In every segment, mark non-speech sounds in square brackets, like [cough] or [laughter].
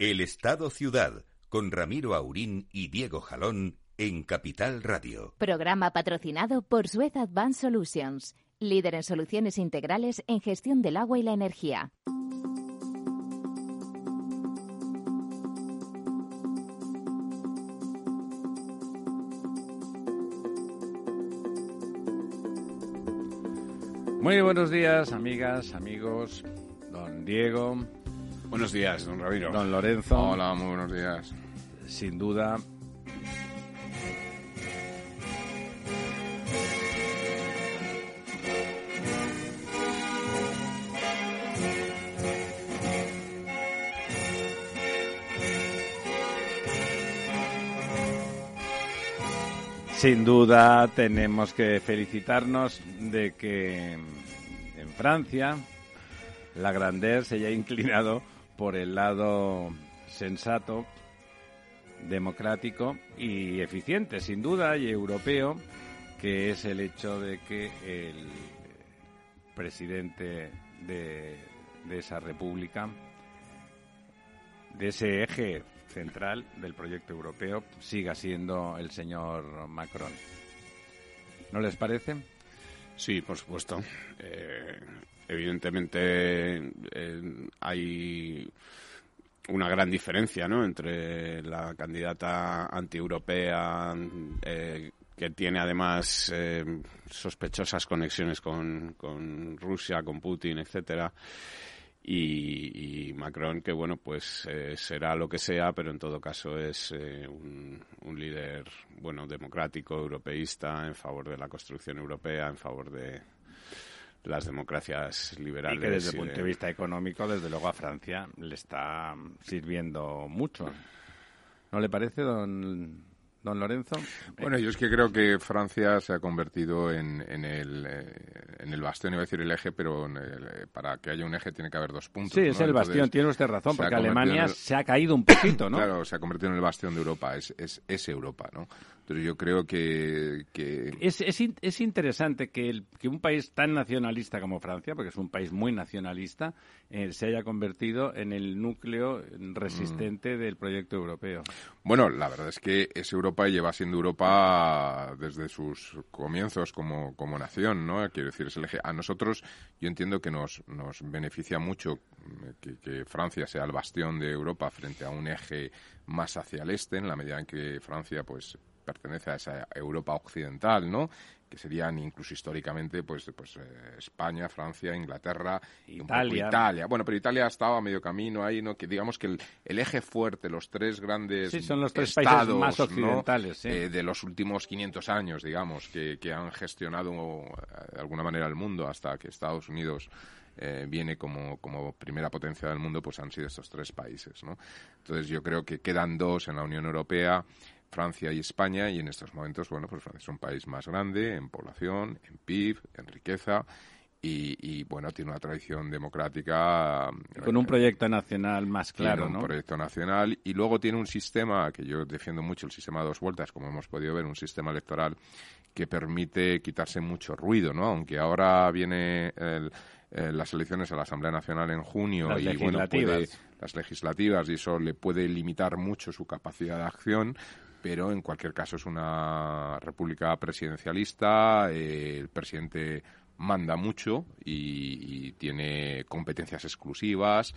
El Estado Ciudad, con Ramiro Aurín y Diego Jalón en Capital Radio. Programa patrocinado por Suez Advanced Solutions, líder en soluciones integrales en gestión del agua y la energía. Muy buenos días, amigas, amigos, don Diego. Buenos días, don Ramiro. Don Lorenzo. Hola, muy buenos días. Sin duda, Sin duda tenemos que felicitarnos de que en Francia la Grandeur se haya inclinado por el lado sensato, democrático y eficiente, sin duda, y europeo, que es el hecho de que el presidente de, esa república, de ese eje central del proyecto europeo siga siendo el señor Macron. ¿No les parece? Sí, por supuesto. Eh, evidentemente eh, hay una gran diferencia ¿no? entre la candidata antieuropea eh, que tiene además sospechosas conexiones con, con Rusia, con Putin, etcétera, y, Macron que bueno pues eh, será lo que sea pero en todo caso es eh, un, líder bueno democrático europeísta en favor de la construcción europea en favor de las democracias liberales y que desde el punto de vista económico desde luego a Francia le está sirviendo mucho. ¿no le parece don don Lorenzo. Bueno, yo es que creo que Francia se ha convertido en, en, el, eh, en el bastión, iba a decir el eje, pero eh, para que haya un eje tiene que haber dos puntos. Sí, es el bastión, tiene usted razón, porque Alemania se ha caído un poquito, ¿no? Claro, se ha convertido en el bastión de Europa, es, es, es Europa, ¿no? Pero yo creo que... Es, es, es, interesante que, el, que un país tan nacionalista como Francia, porque es un país muy nacionalista, eh, se haya convertido en el núcleo resistente mm. del proyecto europeo. Bueno, la verdad es que es Europa y lleva siendo Europa desde sus comienzos como, como nación, ¿no? Quiero decir, es el eje. A nosotros yo entiendo que nos, nos beneficia mucho que, que Francia sea el bastión de Europa frente a un eje más hacia el este, en la medida en que Francia, pues pertenece a esa Europa occidental, ¿no? Que serían incluso históricamente pues pues eh, España, Francia, Inglaterra y Italia. Italia. Bueno, pero Italia ha estado a medio camino ahí, ¿no? Que digamos que el, eje fuerte, los tres grandes sí, son los tres estados más occidentales eh, de los últimos 500 años, digamos, que, que han gestionado eh, de alguna manera el mundo hasta que Estados Unidos viene como, como primera potencia del mundo, pues han sido estos tres países, ¿no? Entonces yo creo que quedan dos en la Unión Europea Francia y España y en estos momentos, bueno, pues Francia es un país más grande en población, en PIB, en riqueza y, bueno, tiene una tradición democrática. Con un proyecto nacional más claro, un proyecto nacional y luego tiene un sistema que yo defiendo mucho, el sistema de dos vueltas, como hemos podido ver, un sistema electoral que permite quitarse mucho ruido, ¿no? Aunque ahora viene el, eh, las elecciones a la Asamblea Nacional en junio y bueno, las legislativas y eso le puede limitar mucho su capacidad de acción, pero en cualquier caso es una república presidencialista, eh, el presidente manda mucho y, tiene competencias exclusivas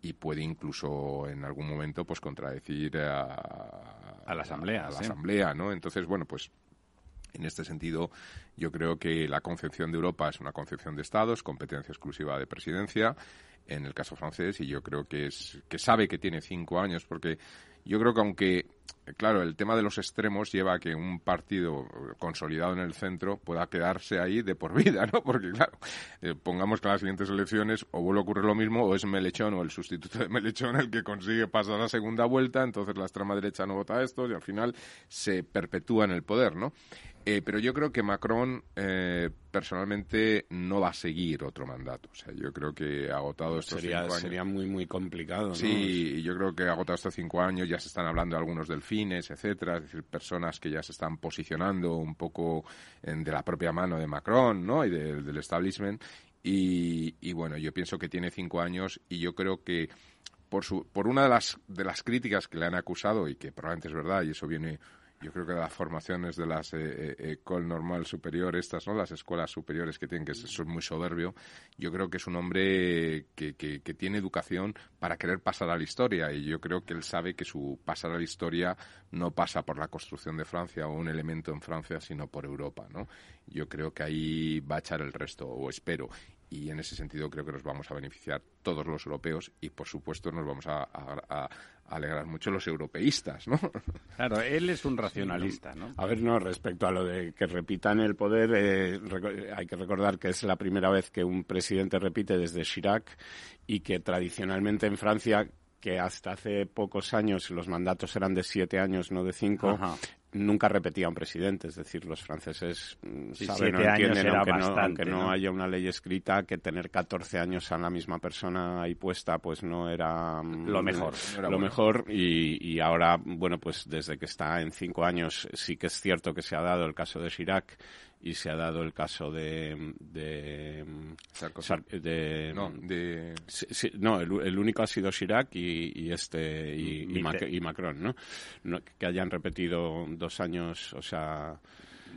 y puede incluso en algún momento pues contradecir a, la asamblea, a, la asamblea, ¿no? Entonces, bueno, pues en este sentido, yo creo que la concepción de Europa es una concepción de Estados, competencia exclusiva de presidencia, en el caso francés, y yo creo que es que sabe que tiene cinco años, porque yo creo que aunque, claro, el tema de los extremos lleva a que un partido consolidado en el centro pueda quedarse ahí de por [laughs] vida, ¿no? Porque, claro, eh, pongamos que en las siguientes elecciones o vuelve a ocurrir lo mismo o es Melechón o el sustituto de Melechón el que consigue pasar la segunda vuelta, entonces la extrema derecha no vota a estos y al final se perpetúa en el poder, ¿no? Eh, pero yo creo que Macron eh, personalmente no va a seguir otro mandato. O sea, yo creo que agotado estos sería, cinco años. Sería muy, muy complicado. ¿no? Sí, yo creo que agotado estos cinco años. Ya se están hablando de algunos delfines, etcétera. Es decir, personas que ya se están posicionando un poco de la propia mano de Macron, ¿no? Y del establishment. Y, y bueno, yo pienso que tiene cinco años y yo creo que por, su, por una de las, de las críticas que le han acusado, y que probablemente es verdad, y eso viene yo creo que las formaciones de las eh, eh Normal Superior, estas, ¿no? Las escuelas superiores que tienen, que son muy soberbio, yo creo que es un hombre que, que, que, tiene educación para querer pasar a la historia y yo creo que él sabe que su pasar a la historia no pasa por la construcción de Francia o un elemento en Francia, sino por Europa, ¿no? Yo creo que ahí va a echar el resto, o espero y en ese sentido creo que nos vamos a beneficiar todos los europeos y por supuesto nos vamos a, alegrar mucho los europeístas, ¿no? [laughs] Claro, él es un racionalista, ¿no? A ver, no, respecto a lo de que repitan el poder, eh, hay que recordar que es la primera vez que un presidente repite desde Chirac y que tradicionalmente en Francia que hasta hace pocos años los mandatos eran de siete años, no de cinco, nunca repetía un presidente. Es decir, los franceses mm, saben, entienden, aunque, no, haya una ley escrita, que tener 14 años a la misma persona ahí puesta, pues no era mm, lo mejor. lo mejor. Y, y, ahora, bueno, pues desde que está en cinco años, sí que es cierto que se ha dado el caso de Chirac y se ha dado el caso de de, no, de... no el, único ha sido Chirac y, este y, y, Macron ¿no? ¿no? que hayan repetido dos años o sea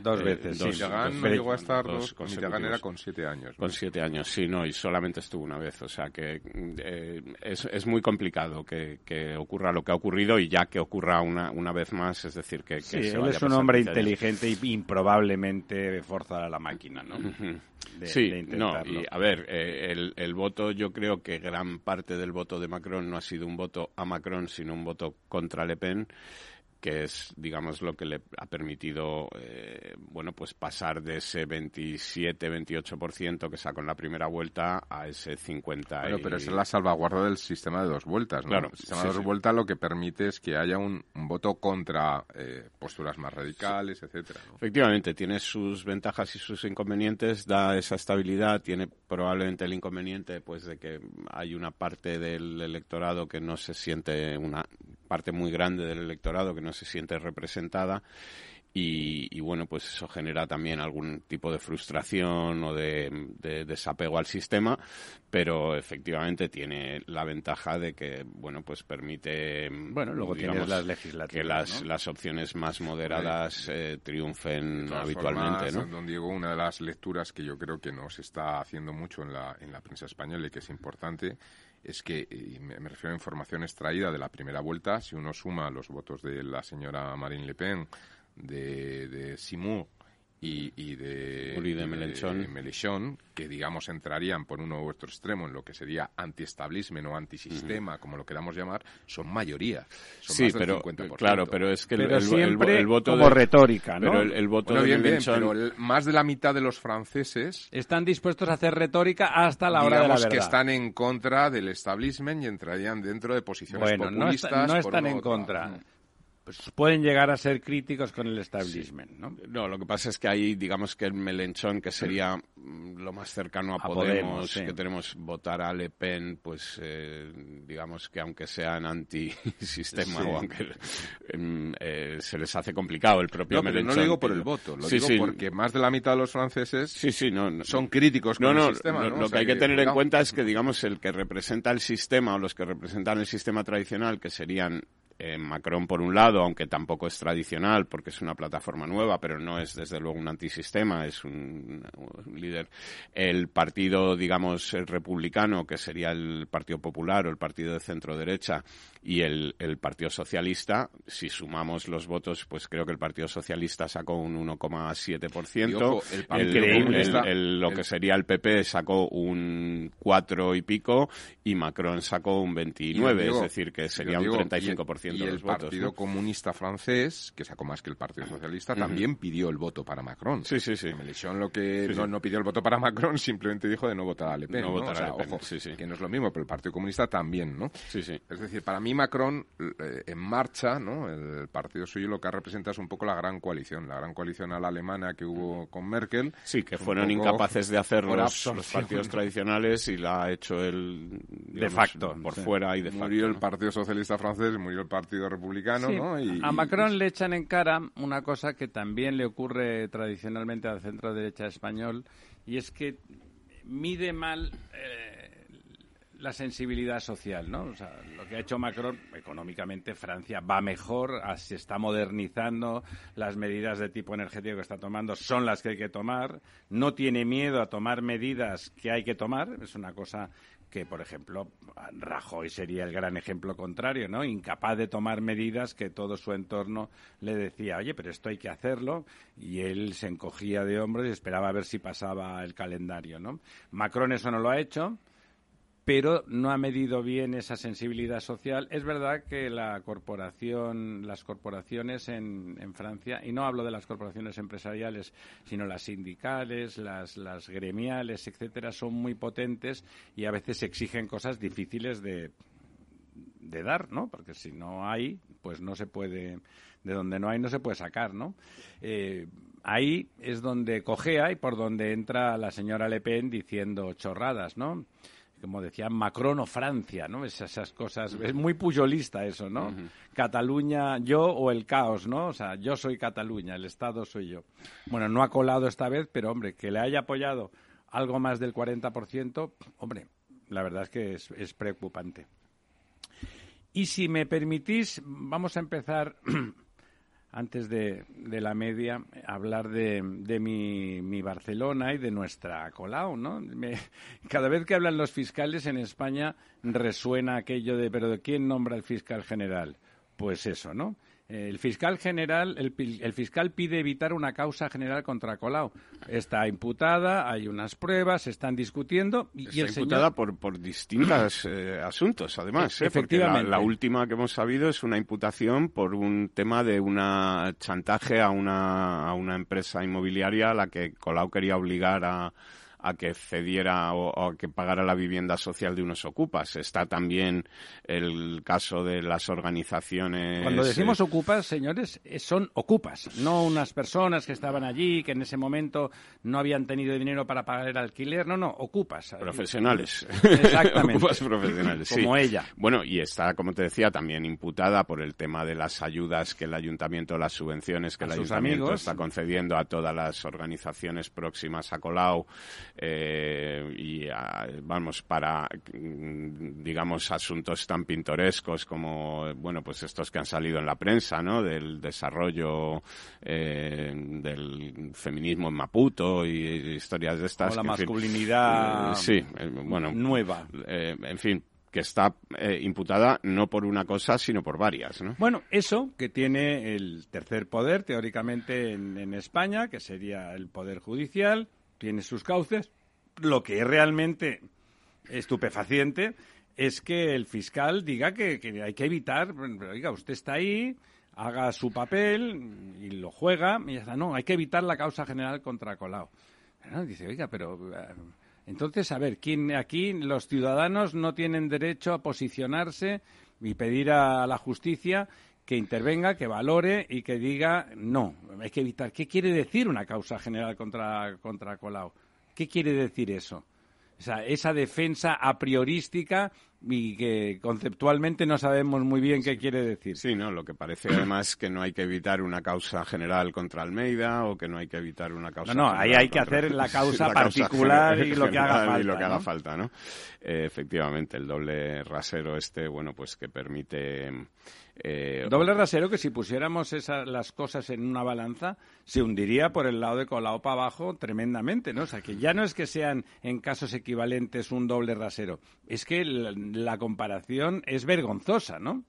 Dos eh, veces. Dos, no llegó a estar dos, era con siete años. Con siete años, sí, no, y solamente estuvo una vez. O sea que eh, es, es, muy complicado que, que, ocurra lo que ha ocurrido y ya que ocurra una, una vez más, es decir, que, que sí, él es un hombre inteligente y improbablemente forzará la máquina, ¿no? sí, no, y a ver, eh, el, el voto, yo creo que gran parte del voto de Macron no ha sido un voto a Macron, sino un voto contra Le Pen que es, digamos, lo que le ha permitido, eh, bueno, pues pasar de ese 27-28% que sacó en la primera vuelta a ese 50%. Bueno, pero esa es la salvaguarda del sistema de dos vueltas, ¿no? Claro. El sistema de dos vueltas lo que permite es que haya un, voto contra eh, posturas más radicales, etcétera. Efectivamente, tiene sus ventajas y sus inconvenientes, da esa estabilidad, tiene probablemente el inconveniente, pues, de que hay una parte del electorado que no se siente una parte muy grande del electorado que no se siente representada y, bueno, pues eso genera también algún tipo de frustración o de, desapego al sistema, pero efectivamente tiene la ventaja de que, bueno, pues permite, bueno, luego tienes las legislativas, que las, las opciones más moderadas eh, triunfen habitualmente, ¿no? Don Diego, una de las lecturas que yo creo que nos está haciendo mucho en la, en la prensa española y que es importante es que, y me, refiero a información extraída de la primera vuelta, si uno suma los votos de la señora Marine Le Pen, de, de Simon y, y de, de Mélenchon. que digamos entrarían por uno u otro extremo en lo que sería anti-establishment o antisistema, como lo queramos llamar, son mayoría. Son sí, pero claro, pero es que el, el, voto como retórica, ¿no? Pero el, voto de Mélenchon... pero más de la mitad de los franceses están dispuestos a hacer retórica hasta la hora de la verdad. que están en contra del establishment y entrarían dentro de posiciones bueno, populistas. No, están en contra. Mm pues pueden llegar a ser críticos con el establishment, ¿no? No, lo que pasa es que hay, digamos que el Melenchón, que sería mm, lo más cercano a, Podemos, que tenemos votar a Le Pen, pues eh, digamos que aunque sean anti-sistema o aunque em, eh, se les hace complicado el propio no, No lo digo por el voto, lo digo porque más de la mitad de los franceses son críticos con el sistema. ¿no? Lo que hay que, tener en cuenta es que, digamos, el que representa el sistema o los que representan el sistema tradicional, que serían eh, Macron por un lado, aunque tampoco es tradicional porque es una plataforma nueva, pero no es desde luego un antisistema, es un, líder. El partido, digamos, republicano, que sería el Partido Popular o el Partido de Centro Derecha, y el, el, Partido Socialista, si sumamos los votos, pues creo que el Partido Socialista sacó un 1,7%. El, el, lo que sería el PP sacó un 4 y pico y Macron sacó un 29, es decir, que sería un 35% y de los votos. el Partido Comunista francés, que sacó más que el Partido Socialista, también pidió el voto para Macron. Sí, sí, sí. Mélenchon lo que no, pidió el voto para Macron, [laughs] simplemente dijo de no votar a Le Pen. No, votar a Le Pen, ojo, que no es lo mismo, pero el Partido Comunista también, ¿no? Sí, sí. Es decir, para mí Macron eh, en marcha, ¿no? El partido suyo lo que representa es un poco la gran coalición, la gran coalición a la alemana que hubo con Merkel. Sí, que fueron incapaces de hacer los, partidos tradicionales y la ha hecho el de facto por fuera y de facto. Murió el Partido Socialista francés, murió el Partido Republicano, ¿no? Y, a Macron le echan en cara una cosa que también le ocurre tradicionalmente al centro derecha español y es que mide mal eh, la sensibilidad social, ¿no? O sea, lo que ha hecho Macron, económicamente Francia va mejor, se está modernizando, las medidas de tipo energético que está tomando son las que hay que tomar, no tiene miedo a tomar medidas que hay que tomar, es una cosa que, por ejemplo, Rajoy sería el gran ejemplo contrario, ¿no? Incapaz de tomar medidas que todo su entorno le decía, oye, pero esto hay que hacerlo, y él se encogía de hombros y esperaba a ver si pasaba el calendario, ¿no? Macron eso no lo ha hecho, pero no ha medido bien esa sensibilidad social. Es verdad que la corporación, las corporaciones en, Francia, y no hablo de las corporaciones empresariales, sino las sindicales, las, gremiales, etcétera, son muy potentes y a veces exigen cosas difíciles de, de dar, ¿no? Porque si no hay, pues no se puede, de donde no hay no se puede sacar, ¿no? Eh, ahí es donde cojea y por donde entra la señora Le Pen diciendo chorradas, ¿no? Como decía Macron o Francia, ¿no? Esas, cosas, es muy puyolista eso, ¿no? Cataluña, yo o el caos, ¿no? O sea, yo soy Cataluña, el Estado soy yo. Bueno, no ha colado esta vez, pero hombre, que le haya apoyado algo más del 40%, hombre, la verdad es que es, es preocupante. Y si me permitís, vamos a empezar [clears throat] antes de, la media, hablar de, de mi, mi, Barcelona y de nuestra Colau, ¿no? cada vez que hablan los fiscales en España resuena aquello de, pero ¿de quién nombra el fiscal general? Pues eso, ¿no? El fiscal general, el, fiscal pide evitar una causa general contra Colau. Está imputada, hay unas pruebas, se están discutiendo. Y Está imputada por, por distintos eh, asuntos, además. ¿eh? Efectivamente. la, última que hemos sabido es una imputación por un tema de una chantaje a una, a una empresa inmobiliaria a la que Colau quería obligar a a que cediera o, a que pagara la vivienda social de unos ocupas. Está también el caso de las organizaciones. Cuando decimos eh, ocupas, señores, eh, son ocupas, no unas personas que estaban allí, que en ese momento no habían tenido dinero para pagar el alquiler. No, no, ocupas. Profesionales. Exactamente. [laughs] ocupas profesionales, Como ella. Bueno, y está, como te decía, también imputada por el tema de las ayudas que el ayuntamiento, las subvenciones que el ayuntamiento está concediendo a todas las organizaciones próximas a Colau eh, y vamos para digamos asuntos tan pintorescos como bueno pues estos que han salido en la prensa no del desarrollo eh, del feminismo en Maputo y, historias de estas o la masculinidad eh, sí bueno nueva en fin que está imputada no por una cosa, sino por varias. ¿no? Bueno, eso que tiene el tercer poder, teóricamente, en, en España, que sería el Poder Judicial, tiene sus cauces. Lo que es realmente estupefaciente es que el fiscal diga que, hay que evitar, oiga, usted está ahí, haga su papel y lo juega, y ya está. No, hay que evitar la causa general contra Colau. Dice, oiga, pero eh, entonces, a ver, ¿quién, aquí los ciudadanos no tienen derecho a posicionarse y pedir a la justicia que intervenga, que valore y que diga no, hay que evitar. ¿Qué quiere decir una causa general contra, contra Colau? ¿Qué quiere decir eso? O sea, esa defensa a priorística y que conceptualmente no sabemos muy bien qué quiere decir. Sí, no, lo que parece además que no hay que evitar una causa general contra Almeida o que no hay que evitar una causa No, no, ahí hay que hacer la [laughs] causa particular y lo que haga falta. Y lo que haga falta, ¿no? Eh, efectivamente, el doble rasero este, bueno, pues que permite... Eh, doble rasero que si pusiéramos esas, las cosas en una balanza se hundiría por el lado de Colau para abajo tremendamente, ¿no? O sea, que ya no es que sean en casos equivalentes un doble rasero, es que la comparación es vergonzosa, ¿no?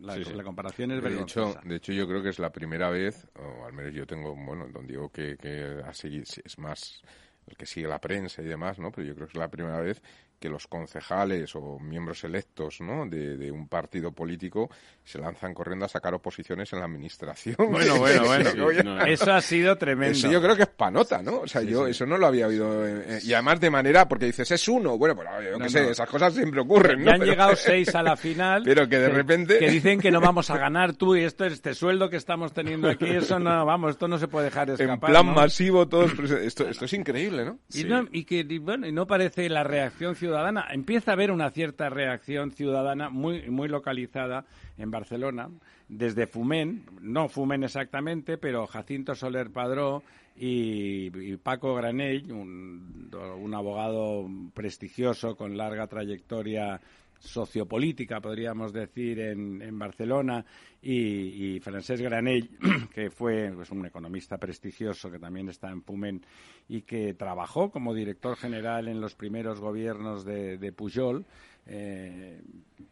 la, comparación es de Hecho, de hecho, yo creo que es la primera vez, o al menos yo tengo, bueno, don Diego que, que así es más el que sigue la prensa y demás, ¿no? Pero yo creo que es la primera vez que los concejales o miembros electos ¿no? de, un partido político se lanzan corriendo a sacar oposiciones en la administración. [laughs] Bueno, bueno, bueno. eso ha sido tremendo. Eso yo creo que es panota, ¿no? O sea, yo eso no lo había oído. y además de manera, porque dices, es uno. Bueno, pues yo qué sé, esas cosas siempre ocurren, ¿no? Ya han llegado seis a la final. [laughs] Pero que de repente. Que dicen que no vamos a ganar tú y esto, este sueldo que estamos teniendo aquí, eso no, vamos, esto no se puede dejar escapar. En plan masivo, todo. Esto, esto es increíble, ¿no? Y, no, y que, bueno, y no parece la reacción ciudadana ciudadana. Empieza a haber una cierta reacción ciudadana muy, muy localizada en Barcelona, desde Fumen, no Fumen exactamente, pero Jacinto Soler Padró y, Paco Granell, un, un abogado prestigioso con larga trayectoria sociopolítica, podríamos decir, en, en Barcelona, y, y, Francesc Granell, [clears throat] que fue pues, un economista prestigioso que también está en Pumen y que trabajó como director general en los primeros gobiernos de, de Pujol, eh,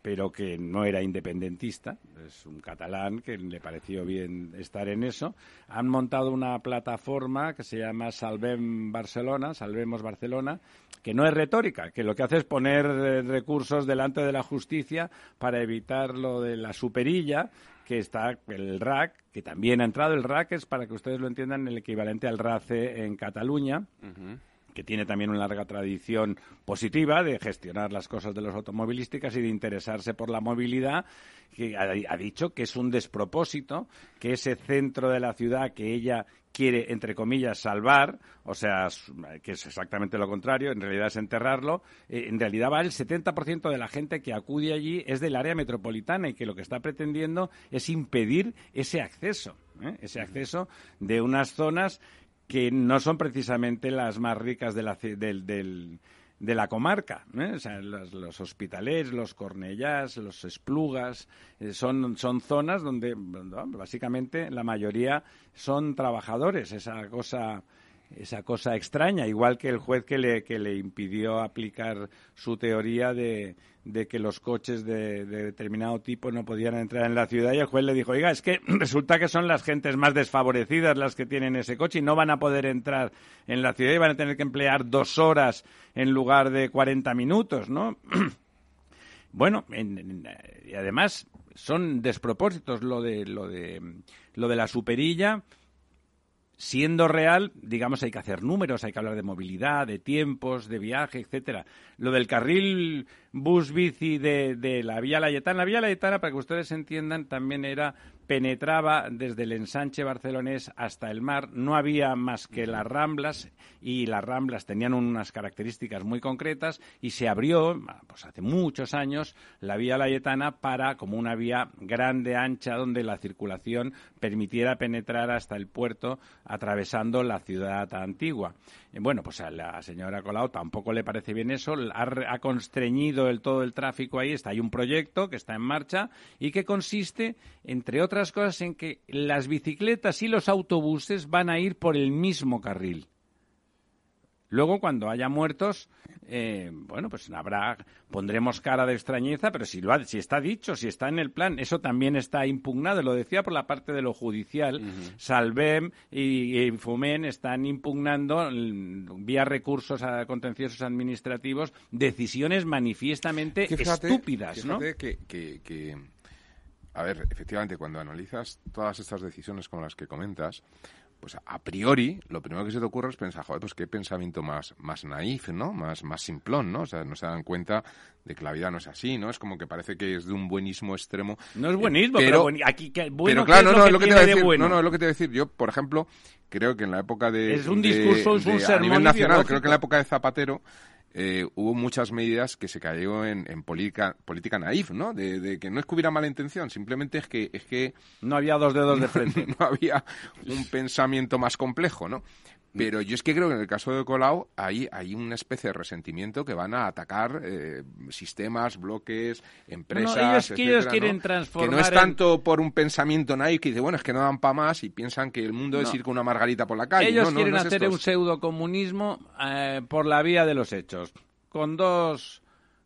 pero que no era independentista, es un catalán que le pareció bien estar en eso. Han montado una plataforma que se llama Salvem Barcelona, Salvemos Barcelona, que no es retórica, que lo que hace es poner eh, recursos delante de la justicia para evitar lo de la superilla, que está el RAC, que también ha entrado. El RAC, es para que ustedes lo entiendan el equivalente al RACE en Cataluña que tiene también una larga tradición positiva de gestionar las cosas de los automovilísticas y de interesarse por la movilidad, que ha, dicho que es un despropósito que ese centro de la ciudad que ella quiere, entre comillas, salvar, o sea, que es exactamente lo contrario, en realidad es enterrarlo, eh, en realidad va el 70% de la gente que acude allí es del área metropolitana y que lo que está pretendiendo es impedir ese acceso. ¿eh? ese acceso de unas zonas que no son precisamente las más ricas de la, de la comarca. ¿eh? O sea, los, los, hospitalers, los cornellás, los esplugas, eh, son, son zonas donde básicamente la mayoría son trabajadores. Esa cosa esa cosa extraña, igual que el juez que le, que le impidió aplicar su teoría de, de que los coches de, determinado tipo no podían entrar en la ciudad y el juez le dijo, oiga, es que [clears throat] resulta que son las gentes más desfavorecidas las que tienen ese coche y no van a poder entrar en la ciudad y van a tener que emplear dos horas en lugar de 40 minutos, ¿no? [clears throat] bueno, y además son despropósitos lo de, lo de, lo de la superilla siendo real, digamos, hay que hacer números, hay que hablar de movilidad, de tiempos, de viaje, etcétera. Lo del carril bus bici de, de la Vía Layetana, la Vía Layetana, para que ustedes entiendan, también era penetraba desde el ensanche barcelonés hasta el mar. No había más que las ramblas y las ramblas tenían unas características muy concretas y se abrió, pues hace muchos años, la vía Layetana para como una vía grande, ancha, donde la circulación permitiera penetrar hasta el puerto atravesando la ciudad antigua. Bueno, pues a la señora Colau tampoco le parece bien eso, ha, constreñido el, todo el tráfico ahí, está hay un proyecto que está en marcha y que consiste, entre otras cosas, en que las bicicletas y los autobuses van a ir por el mismo carril. Luego, cuando haya muertos, eh, bueno, pues habrá, pondremos cara de extrañeza, pero si, lo si está dicho, si está en el plan, eso también está impugnado. Lo decía por la parte de lo judicial. Salvem y, Fumen están impugnando, mm, vía recursos a contenciosos administrativos, decisiones manifiestamente estúpidas, ¿no? Que, que, que, a ver, efectivamente, cuando analizas todas estas decisiones como las que comentas, pues a priori lo primero que se te ocurre es pensar, joder, pues qué pensamiento más, más naif, ¿no? Más, más simplón, ¿no? O sea, no se dan cuenta de que la vida no es así, ¿no? Es como que parece que es de un buenismo extremo. No es buenismo, pero, aquí bueno, pero claro, no, es lo que, te voy a decir, no, no, es lo que te voy a decir. Yo, por ejemplo, creo que en la época de es un discurso, es un de, a nivel nacional, creo que en la época de Zapatero eh, hubo muchas medidas que se cayó en, política, política naif, ¿no? De, que no es que hubiera mala intención, simplemente es que... Es que no había dos dedos de frente. [laughs] no había un pensamiento más complejo, ¿no? Pero yo es que creo que en el caso de Colau hay, hay una especie de resentimiento que van a atacar eh, sistemas, bloques, empresas. ellos, quieren transformar. Que no es tanto por un pensamiento naif que dice, bueno, es que no dan pa' más y piensan que el mundo es ir con una margarita por la calle. Ellos quieren hacer un pseudocomunismo eh, por la vía de los hechos, con dos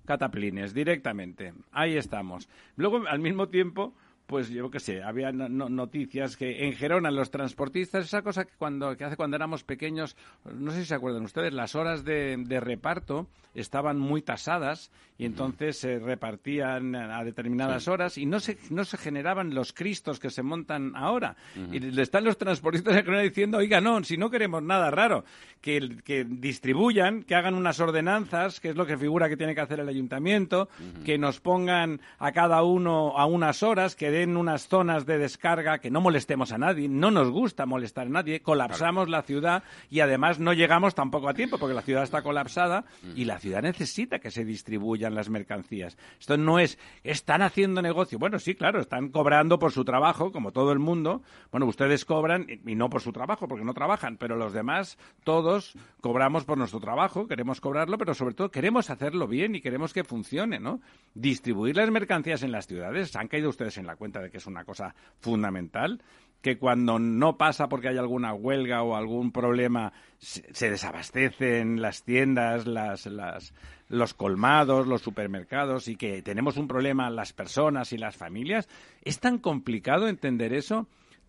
cataplines directamente. Ahí estamos. Luego, al mismo tiempo pues yo qué sé, había noticias que en Gerona los transportistas, esa cosa que, cuando, que hace cuando éramos pequeños, no sé si se acuerdan ustedes, las horas de, reparto estaban muy tasadas y entonces se repartían a determinadas horas y no se, no se generaban los cristos que se montan ahora. Y le están los transportistas en Gerona diciendo, oiga, no, si no queremos nada raro, que, que distribuyan, que hagan unas ordenanzas, que es lo que figura que tiene que hacer el ayuntamiento, que nos pongan a cada uno a unas horas, que den unas zonas de descarga, que no molestemos a nadie, no nos gusta molestar a nadie, colapsamos la ciudad y además no llegamos tampoco a tiempo porque la ciudad está colapsada y la ciudad necesita que se distribuyan las mercancías. Esto no es, están haciendo negocio. Bueno, sí, claro, están cobrando por su trabajo, como todo el mundo. Bueno, ustedes cobran y no por su trabajo, porque no trabajan, pero los demás, todos, cobramos por nuestro trabajo, queremos cobrarlo, pero sobre todo queremos hacerlo bien y queremos que funcione, ¿no? Distribuir las mercancías en las ciudades, ¿han caído ustedes en la cuenta de que es una cosa fundamental? que cuando no pasa porque hay alguna huelga o algún problema se, desabastecen las tiendas, las, las, los colmados, los supermercados y que tenemos un problema las personas y las familias. ¿Es tan complicado entender eso?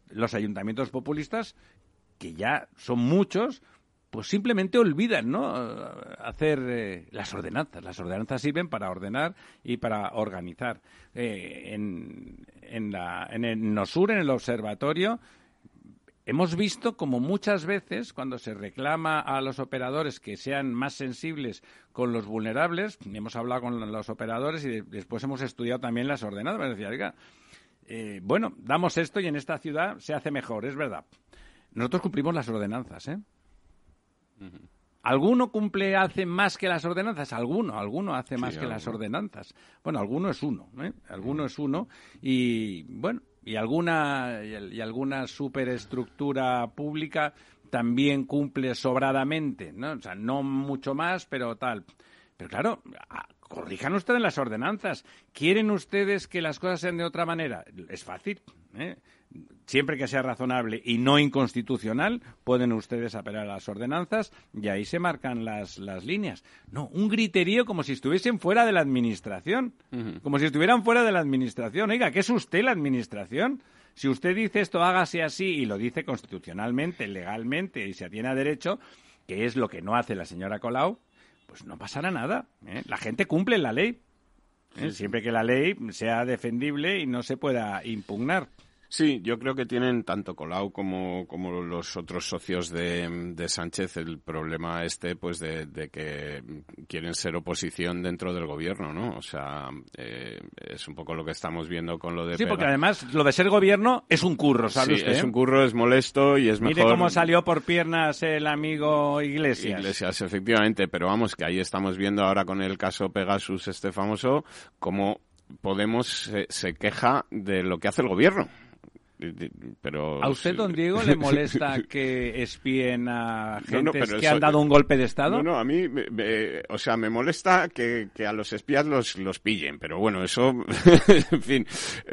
Los ayuntamientos populistas, que ya son muchos, pues simplemente olvidan, ¿no? Hacer eh, las ordenanzas. Las ordenanzas sirven para ordenar y para organizar. Eh, en, en, la, en el NOSUR, en el observatorio, hemos visto como muchas veces cuando se reclama a los operadores que sean más sensibles con los vulnerables, hemos hablado con los operadores y después hemos estudiado también las ordenanzas. Decía, eh, bueno, damos esto y en esta ciudad se hace mejor, es verdad. Nosotros cumplimos las ordenanzas, ¿eh? ¿Alguno cumple, hace más que las ordenanzas? Alguno, alguno hace más que las ordenanzas. Bueno, alguno es uno, ¿eh? Alguno es uno y, bueno, y alguna, y, alguna superestructura pública también cumple sobradamente, ¿no? O sea, no mucho más, pero tal. Pero claro, corrijan ustedes las ordenanzas. ¿Quieren ustedes que las cosas sean de otra manera? Es fácil. ¿eh? Siempre que sea razonable y no inconstitucional, pueden ustedes apelar a las ordenanzas y ahí se marcan las, las líneas. No, un griterío como si estuviesen fuera de la administración. Como si estuvieran fuera de la administración. Oiga, ¿qué es usted la administración? Si usted dice esto, hágase así y lo dice constitucionalmente, legalmente y se atiene a derecho, que es lo que no hace la señora Colau, pues no pasará nada. ¿eh? La gente cumple la ley. ¿eh? Siempre que la ley sea defendible y no se pueda impugnar. Sí, yo creo que tienen tanto Colau como, como los otros socios de, de Sánchez el problema este, pues, de, de, que quieren ser oposición dentro del gobierno, ¿no? O sea, eh, es un poco lo que estamos viendo con lo de. Sí, porque además lo de ser gobierno es un curro, ¿sabes? Sí, es un curro, es molesto y es mejor. Mire cómo salió por piernas el amigo Iglesias. Iglesias, efectivamente, pero vamos, que ahí estamos viendo ahora con el caso Pegasus, este famoso, cómo Podemos se queja de lo que hace el gobierno. Pero, ¿A usted, don Diego, le [laughs] molesta que espíen a gente que han dado un golpe de Estado? No, no, a mí, o sea, me molesta que, a los espías los, los pillen, pero bueno, eso, [laughs] en fin,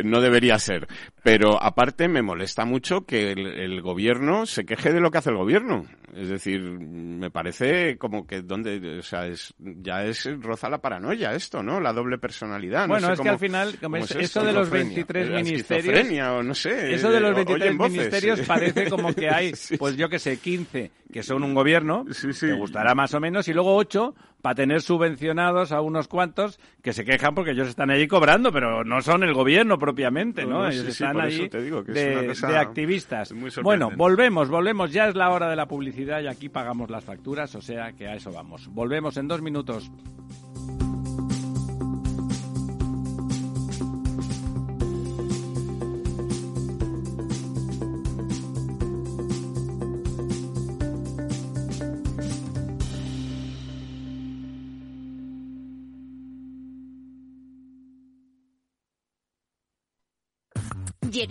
no debería ser. Pero aparte me molesta mucho que el, gobierno se queje de lo que hace el gobierno. Es decir, me parece como que donde, o sea, es, ya es roza la paranoia esto, ¿no? La doble personalidad. Bueno, no es que al final, como es, eso de los 23 ministerios. o no sé. Eso de los 23 ministerios parece como que hay, [laughs] pues yo que sé, 15 que son un gobierno, que gustará más o menos, y luego 8 para tener subvencionados a unos cuantos que se quejan porque ellos están allí cobrando, pero no son el gobierno propiamente, ¿no? ellos están allí de, de, activistas. Bueno, volvemos, volvemos. Ya es la hora de la publicidad y aquí pagamos las facturas, o sea que a eso vamos. Volvemos en dos minutos.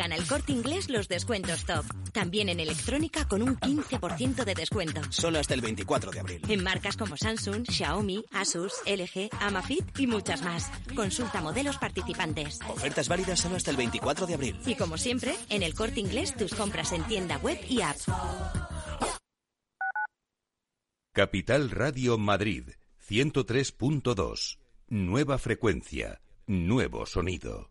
Llegan al corte inglés los descuentos top. También en electrónica con un 15% de descuento. Solo hasta el 24 de abril. En marcas como Samsung, Xiaomi, Asus, LG, Amafit y muchas más. Consulta modelos participantes. Ofertas válidas solo hasta el 24 de abril. Y como siempre, en el corte inglés tus compras en tienda web y app. Capital Radio Madrid, 103.2. Nueva frecuencia, nuevo sonido.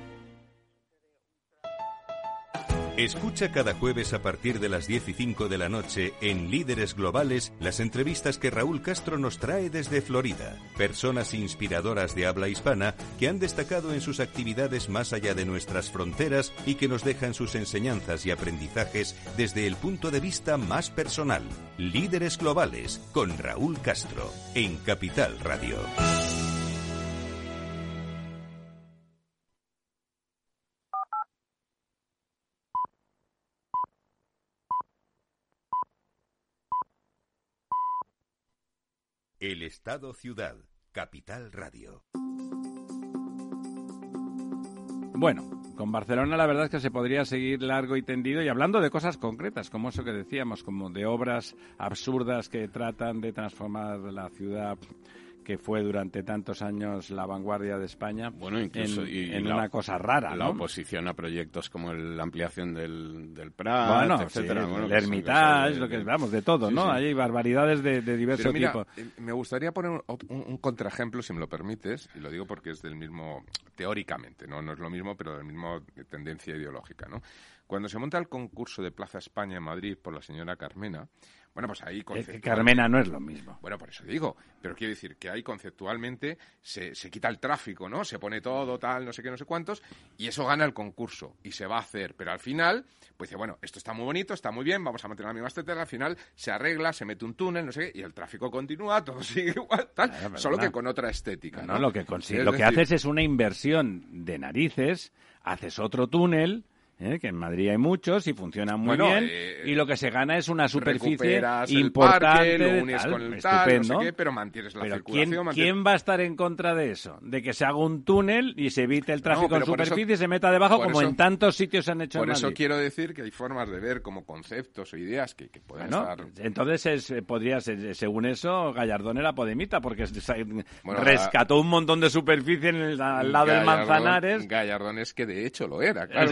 Escucha cada jueves a partir de las 10 y 5 de la noche en Líderes Globales las entrevistas que Raúl Castro nos trae desde Florida. Personas inspiradoras de habla hispana que han destacado en sus actividades más allá de nuestras fronteras y que nos dejan sus enseñanzas y aprendizajes desde el punto de vista más personal. Líderes Globales con Raúl Castro en Capital Radio. El Estado Ciudad, Capital Radio. Bueno, con Barcelona la verdad es que se podría seguir largo y tendido y hablando de cosas concretas, como eso que decíamos, como de obras absurdas que tratan de transformar la ciudad que fue durante tantos años la vanguardia de España bueno, incluso, en, en una cosa rara. La ¿no? oposición a proyectos como la ampliación del, del Prat, bueno, etcétera. Sí, bueno, el Hermitage, lo que vamos, de todo, Sí, ¿no? sí. Hay barbaridades de, de diverso mira, tipo. eh, me gustaría poner un, un- un contraejemplo, si me lo permites, y lo digo porque es del mismo, teóricamente, ¿no? No es lo mismo, pero del mismo tendencia ideológica, ¿no? Cuando se monta el concurso de Plaza España en Madrid por la señora Carmena, bueno, pues ahí... Eh, que conceptual- Carmena no es lo mismo. Bueno, por eso digo, pero quiero decir que ahí conceptualmente se, se quita el tráfico, ¿no? Se pone todo, tal, no sé qué, no sé cuántos, y eso gana el concurso, y se va a hacer. Pero al final, pues dice, bueno, esto está muy bonito, está muy bien, vamos a mantener la misma estética, al final se arregla, se mete un túnel, no sé qué, y el tráfico continúa, todo [laughs] sigue igual, tal, Claro, solo que con otra estética, No, ¿no? lo que consigue, lo que decir, haces es una inversión de narices, haces otro túnel, ¿eh? que en Madrid hay muchos y funcionan muy Bueno, bien, eh, y lo que se gana es una superficie el importante, parque, lo unes tal, con el tal, estupendo. no sé qué, pero mantienes la Pero circulación. ¿quién, mantienes- quién va a estar en contra de eso? De que se haga un túnel y se evite el tráfico en eso- superficie y se meta debajo, como eso- en tantos sitios se han hecho Por en eso quiero decir que hay formas de ver como conceptos o ideas que, que pueden Bueno, estar... entonces es, eh, podría ser, según eso, Gallardón era podemita, porque Bueno, rescató un montón de superficie en el- al lado del Manzanares. Gallardón es que de hecho lo era, [laughs] claro.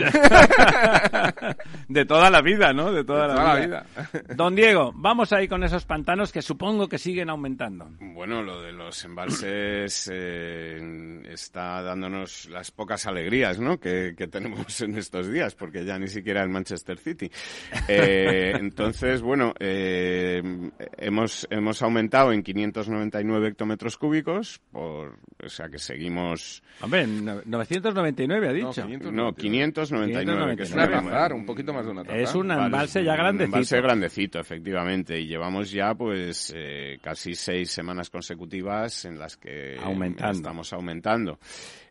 [laughs] de toda la vida, ¿no? De toda, De la, toda la vida. [laughs] Don Diego, vamos ahí con esos pantanos que supongo que siguen aumentando. Bueno, lo de los embalses eh, está dándonos las pocas alegrías ¿no? que, que tenemos en estos días, porque ya ni siquiera el Manchester City. Eh, [laughs] entonces, bueno, eh, hemos, hemos aumentado en 599 hectómetros cúbicos, por, o sea que seguimos... Hombre, no- 999 ha dicho. 500. No, 599, es Una una tazar, un poquito más de una tazar. Es un Vale, embalse ya un grandecito. embalse grandecito, efectivamente. Y llevamos ya, pues, eh, casi seis semanas consecutivas en las que Aumentando. estamos aumentando.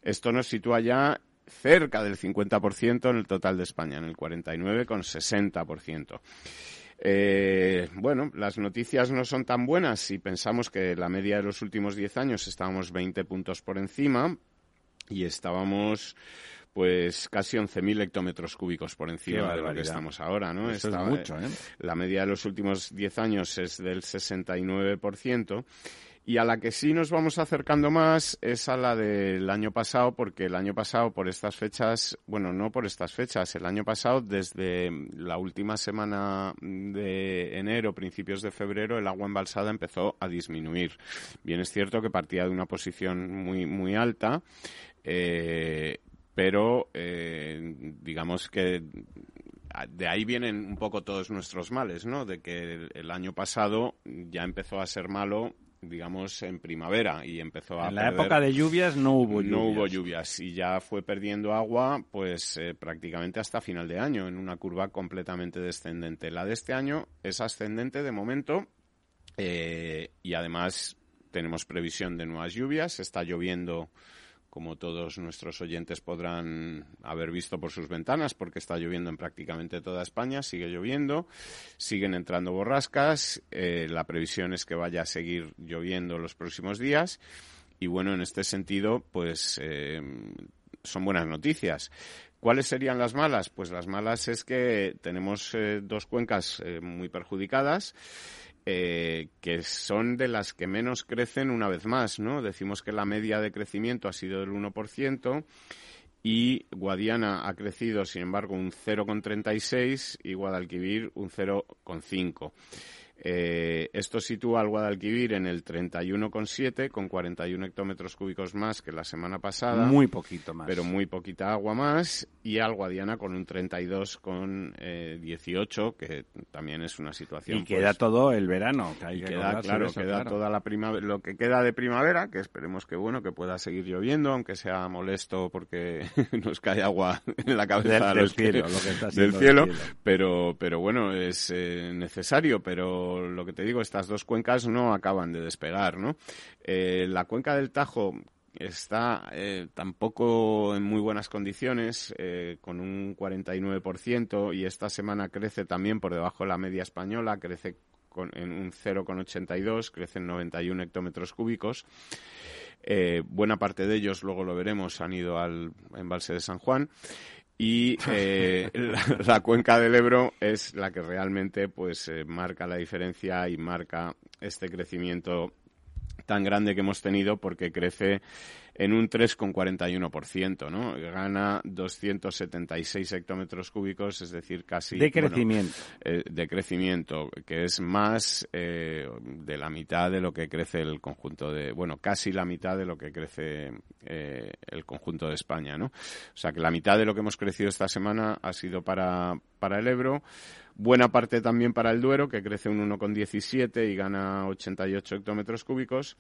Esto nos sitúa ya cerca del 50% en el total de España, en el 49,60%. Eh, bueno, las noticias no son tan buenas si pensamos que la media de los últimos 10 años estábamos 20 puntos por encima y estábamos pues casi 11.000 hectómetros cúbicos por encima de lo que estamos ahora, ¿no? Eso es mucho, ¿eh? La media de los últimos 10 años es del 69%. Y a la que sí nos vamos acercando más es a la del año pasado, porque el año pasado por estas fechas, bueno, no por estas fechas, el año pasado desde la última semana de enero, principios de febrero, el agua embalsada empezó a disminuir. Bien es cierto que partía de una posición muy, muy alta, eh, pero eh, digamos que de ahí vienen un poco todos nuestros males, ¿no? De que el, el año pasado ya empezó a ser malo, digamos, en primavera y empezó a En la perder- época de lluvias no hubo lluvias. no hubo lluvias y ya fue perdiendo agua pues eh, prácticamente hasta final de año en una curva completamente descendente. La de este año es ascendente de momento eh, y además tenemos previsión de nuevas lluvias. Está lloviendo como todos nuestros oyentes podrán haber visto por sus ventanas, porque está lloviendo en prácticamente toda España, sigue lloviendo, siguen entrando borrascas, eh, la previsión es que vaya a seguir lloviendo los próximos días y bueno, en este sentido, pues eh, son buenas noticias. ¿Cuáles serían las malas? Pues las malas es que tenemos eh, dos cuencas muy perjudicadas eh, que son de las que menos crecen una vez más, ¿no? Decimos que la media de crecimiento ha sido del 1% y Guadiana ha crecido, sin embargo, un 0,36 y Guadalquivir un 0,5. Eh, esto sitúa al Guadalquivir en el 31,7 con 41 hectómetros cúbicos más que la semana pasada. Muy poquito más. Pero muy poquita agua más. Y al Guadiana con un 32 con 18, que también es una situación. Y queda pues, todo el verano. Que hay que queda, claro, queda toda la primavera, lo que queda de primavera, que esperemos que bueno, que pueda seguir lloviendo, aunque sea molesto porque [laughs] nos cae agua en la cabeza del, cielo, lo que está del cielo, pero, pero bueno, es eh, necesario, pero lo que te digo, estas dos cuencas no acaban de despegar, ¿no? Eh, la cuenca del Tajo está eh, tampoco en muy buenas condiciones, con un 49%, y esta semana crece también por debajo de la media española, crece en un 0,82, crece en 91 hectómetros cúbicos. Eh, buena parte de ellos, luego lo veremos, han ido al embalse de San Juan y [laughs] eh, la, cuenca del Ebro es la que realmente pues eh, marca la diferencia y marca este crecimiento tan grande que hemos tenido porque crece en un 3,41%, ¿no? Gana 276 hectómetros cúbicos, es decir, casi... De crecimiento. Eh, de crecimiento, que es más eh, de la mitad de lo que crece el conjunto de... Bueno, casi la mitad de lo que crece eh, el conjunto de España, ¿no? O sea, que la mitad de lo que hemos crecido esta semana ha sido para, para el Ebro. Buena parte también para el Duero, que crece un 1,17 y gana 88 hectómetros cúbicos.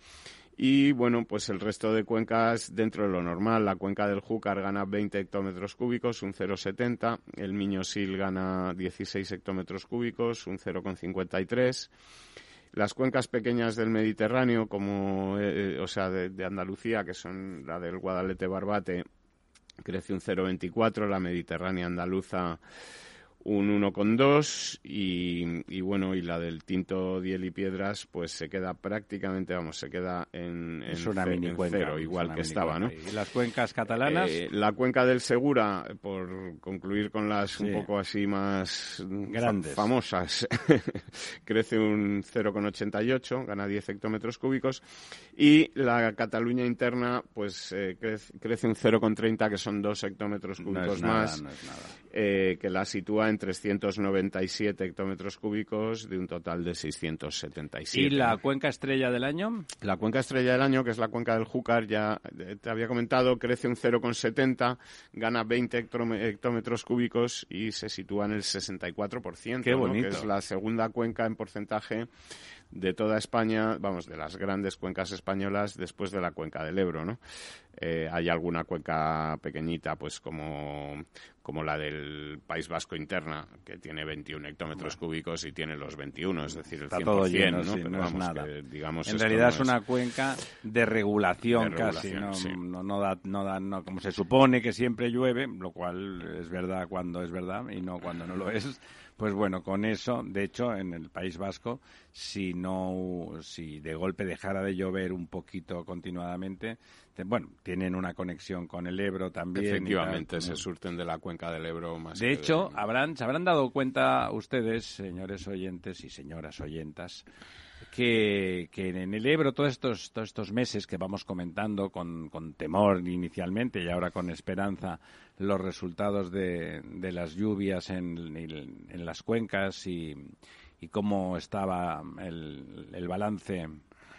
Y bueno, pues el resto de cuencas dentro de lo normal. La cuenca del Júcar gana 20 hectómetros cúbicos, un 0,70. El Miño-Sil gana 16 hectómetros cúbicos, un 0,53. Las cuencas pequeñas del Mediterráneo, como, eh, o sea, de, Andalucía, que son la del Guadalete-Barbate, crece un 0,24. La Mediterránea andaluza un 1,2 y, y bueno, y la del Tinto Diel y Piedras pues se queda prácticamente, vamos, se queda en, en, cero, igual que estaba, ¿no? ¿Y las cuencas catalanas? Eh, la cuenca del Segura, por concluir con las un poco así más grandes. famosas, [laughs] crece un 0,88, gana 10 hectómetros cúbicos y la Cataluña interna pues eh, crece, un 0,30 que son 2 hectómetros cúbicos más, eh, que la sitúa en 397 hectómetros cúbicos de un total de 677. ¿Y la cuenca estrella del año? La cuenca estrella del año, que es la cuenca del Júcar, ya eh, te había comentado, crece un 0,70, gana 20 hectómetros cúbicos y se sitúa en el 64%, Qué bonito. que es la segunda cuenca en porcentaje de toda España, vamos, de las grandes cuencas españolas después de la cuenca del Ebro, ¿no? Eh, hay alguna cuenca pequeñita, pues como, como la del País Vasco interna, que tiene 21 hectómetros cúbicos y tiene los 21, es decir, el Está 100%, todo lleno, ¿no? Sí, Pero no vamos, es nada. que, digamos, en realidad no es una cuenca de regulación, De casi, regulación, no, sí. no, no da, no da, no, como se supone que siempre llueve, lo cual es verdad cuando es verdad y no cuando no lo es. Pues bueno, con eso, de hecho, en el País Vasco, si no, si de golpe dejara de llover un poquito continuadamente, te- bueno, tienen una conexión con el Ebro también. Efectivamente, se surten de la cuenca del Ebro más De hecho, habrán, se habrán dado cuenta ustedes, señores oyentes y señoras oyentas, que, que en el Ebro todos estos, todos estos meses que vamos comentando con, con temor inicialmente y ahora con esperanza los resultados de, las lluvias en, las cuencas y, cómo estaba el, el balance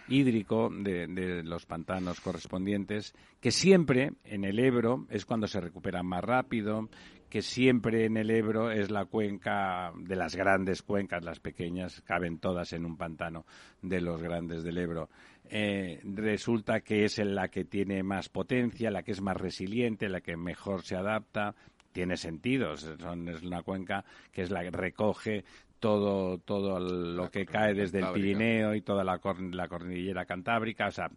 hídrico de, de los pantanos correspondientes, que siempre en el Ebro es cuando se recuperan más rápido, que siempre en el Ebro es la cuenca de las grandes cuencas, las pequeñas caben todas en un pantano de los grandes del Ebro. Eh, resulta que es en la que tiene más potencia, la que es más resiliente, la que mejor se adapta. Tiene sentido, es una cuenca que es la que recoge todo, todo lo que cae desde el. Pirineo y toda la, cor- la cordillera cantábrica, o sea,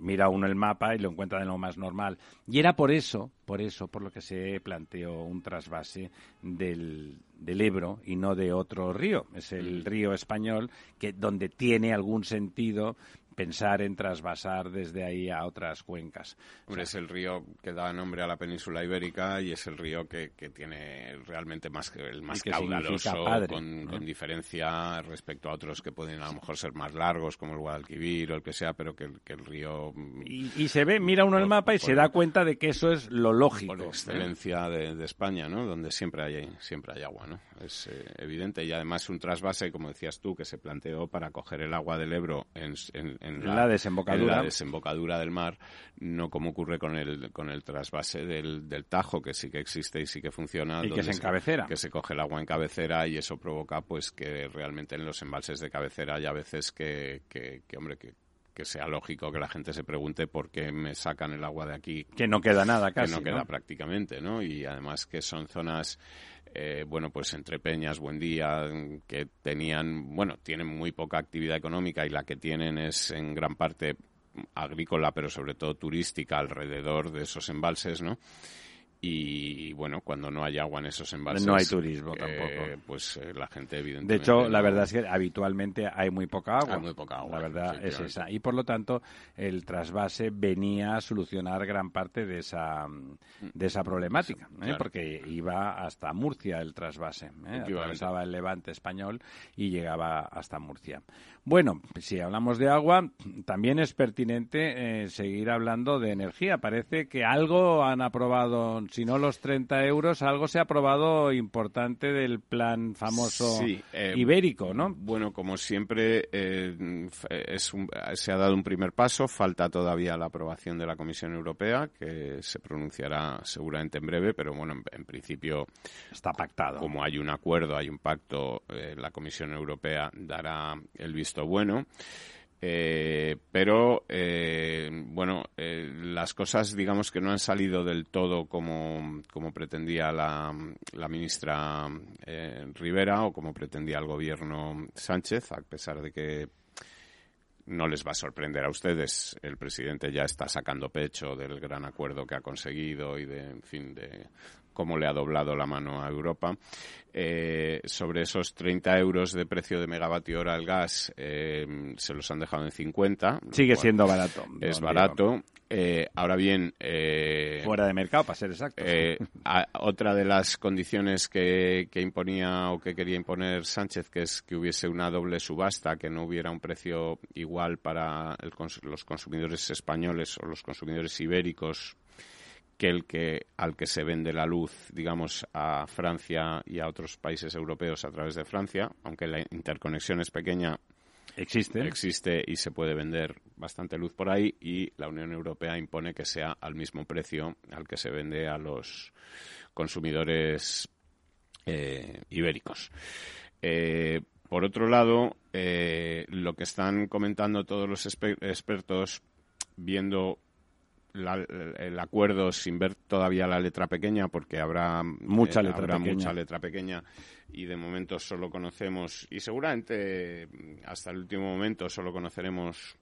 mira uno el mapa y lo encuentra de lo más normal. Y era por eso, por eso, por lo que se planteó un trasvase del, del Ebro y no de otro río. Es el río español que donde tiene algún sentido pensar en trasvasar desde ahí a otras cuencas. Hombre, es el río que da nombre a la península ibérica y es el río que, que tiene realmente más el más caudaloso, con, con, diferencia respecto a otros que pueden a lo mejor ser más largos, como el Guadalquivir o el que sea, pero que, que el río... Y, se ve, mira uno el mapa y se da cuenta de que eso es lo lógico. Por excelencia de, España, ¿no? Donde siempre hay, siempre hay agua, ¿no? Es eh, evidente y además un trasvase, como decías tú, que se planteó para coger el agua del Ebro en, la, desembocadura. la desembocadura del mar, no como ocurre con el, con el trasvase del, del Tajo, que sí que existe y sí que funciona. Y que es en cabecera. Que se coge el agua en cabecera y eso provoca pues que realmente en los embalses de cabecera hay a veces que, que, que hombre, que que sea lógico que la gente se pregunte por qué me sacan el agua de aquí. Que no queda nada casi. Que no queda prácticamente, ¿no? Y además que son zonas, eh, bueno, pues entre Peñas, Buen Día, que tenían, bueno, tienen muy poca actividad económica y la que tienen es en gran parte agrícola, pero sobre todo turística alrededor de esos embalses, ¿no? Y bueno, cuando no hay agua en esos embalses... No hay turismo eh, tampoco. Pues eh, la gente evidentemente... De hecho, la verdad es que habitualmente hay muy poca agua. Hay muy poca agua. La verdad es esa. Y por lo tanto, el trasvase venía a solucionar gran parte de esa, de esa problemática, ¿eh? porque iba hasta Murcia el trasvase. Atravesaba el levante español y llegaba hasta Murcia. Bueno, si hablamos de agua, también es pertinente seguir hablando de energía. Parece que algo han aprobado si no los 30 euros, algo se ha aprobado importante del plan famoso eh, ibérico, ¿no? Bueno, como siempre, eh, es se ha dado un primer paso, falta todavía la aprobación de la Comisión Europea, que se pronunciará seguramente en breve, pero bueno, en, principio... Está pactado. Como hay un acuerdo, hay un pacto, eh, la Comisión Europea dará el visto bueno. Eh, pero eh, bueno, eh, las cosas digamos que no han salido del todo como, como pretendía la, la ministra Rivera o como pretendía el gobierno Sánchez, a pesar de que no les va a sorprender a ustedes. El presidente ya está sacando pecho del gran acuerdo que ha conseguido y de, en fin, de cómo le ha doblado la mano a Europa. Eh, sobre esos 30 euros de precio de megavatio hora al gas, eh, se los han dejado en 50. Sigue siendo barato. Es barato. Eh, ahora bien. Fuera de mercado, para ser exacto. otra de las condiciones que, que, imponía o que quería imponer Sánchez, que es que hubiese una doble subasta, que no hubiera un precio igual para los consumidores españoles o los consumidores ibéricos que el que al que se vende la luz, digamos, a Francia y a otros países europeos a través de Francia, aunque la interconexión es pequeña. Existe. Existe y se puede vender bastante luz por ahí y la Unión Europea impone que sea al mismo precio al que se vende a los consumidores eh, ibéricos. Eh, por otro lado, eh, lo que están comentando todos los expertos, viendo el acuerdo sin ver todavía la letra pequeña, porque habrá mucha, eh, letra, habrá pequeña. mucha letra pequeña y de momento solo conocemos, y seguramente hasta el último momento solo conoceremos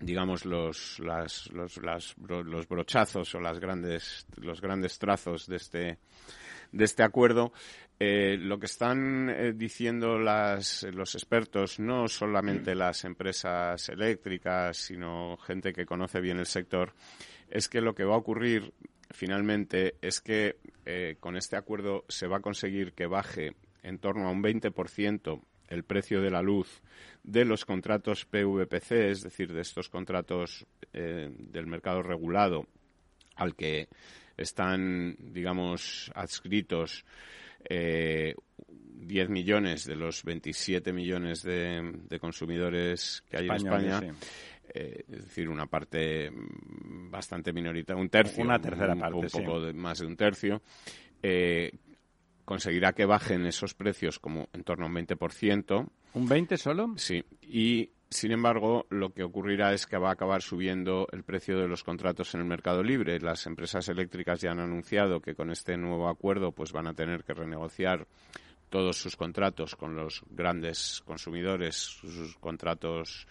digamos los las, los, los brochazos o las grandes los grandes trazos de este de este acuerdo eh, lo que están eh, diciendo las, los expertos, no solamente las empresas eléctricas, sino gente que conoce bien el sector, es que lo que va a ocurrir finalmente es que eh, con este acuerdo se va a conseguir que baje en torno a un 20% el precio de la luz de los contratos PVPC, es decir, de estos contratos del mercado regulado al que están, digamos, adscritos eh, 10 millones de los 27 millones de, consumidores que hay en España. Eh, es decir, una parte bastante minoritaria, un tercio, una tercera parte, un, poco más de un tercio, eh, conseguirá que bajen esos precios como en torno a un 20%. ¿Un 20 solo? Sí, y sin embargo, lo que ocurrirá es que va a acabar subiendo el precio de los contratos en el mercado libre. Las empresas eléctricas ya han anunciado que con este nuevo acuerdo pues van a tener que renegociar todos sus contratos con los grandes consumidores, sus contratos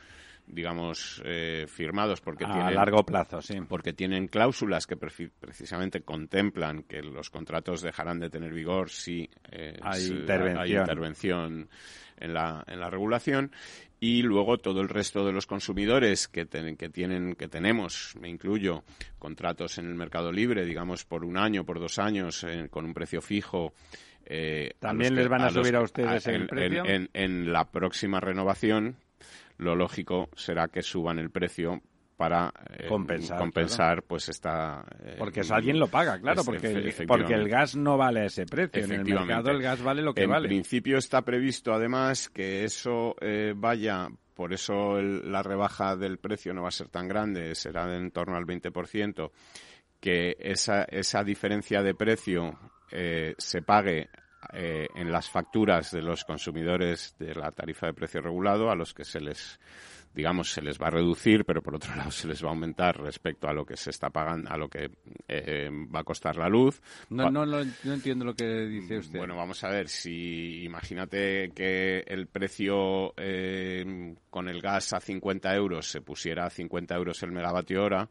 digamos, eh, firmados porque a tienen largo plazo, sí. porque tienen cláusulas que precisamente contemplan que los contratos dejarán de tener vigor si eh, Hay si intervención. hay intervención en la, en la regulación y luego todo el resto de los consumidores que, ten- que tienen que tenemos me incluyo contratos en el mercado libre digamos por un año por dos años eh, con un precio fijo eh, ¿También les van a subir a ustedes el en- precio? en- en- en la próxima renovación lo lógico será que suban el precio para eh, Compensar, compensar pues esta eh, Porque eso alguien lo paga, claro, es- porque, el, porque efectivamente. el gas no vale a ese precio. En el mercado el gas vale lo que en vale. principio está previsto además que eso eh, vaya por eso el- la rebaja del precio no va a ser tan grande será de en torno al 20% que esa esa diferencia de precio eh, se pague eh, en las facturas de los consumidores de la tarifa de precio regulado a los que se les digamos se les va a reducir pero por otro [laughs] lado se les va a aumentar respecto a lo que se está pagando a lo que eh, va a costar la luz No, no, lo- no entiendo lo que dice usted. bueno, vamos a ver, si imagínate que el precio eh, con el gas a 50 euros se pusiera a 50 euros el megavatio hora,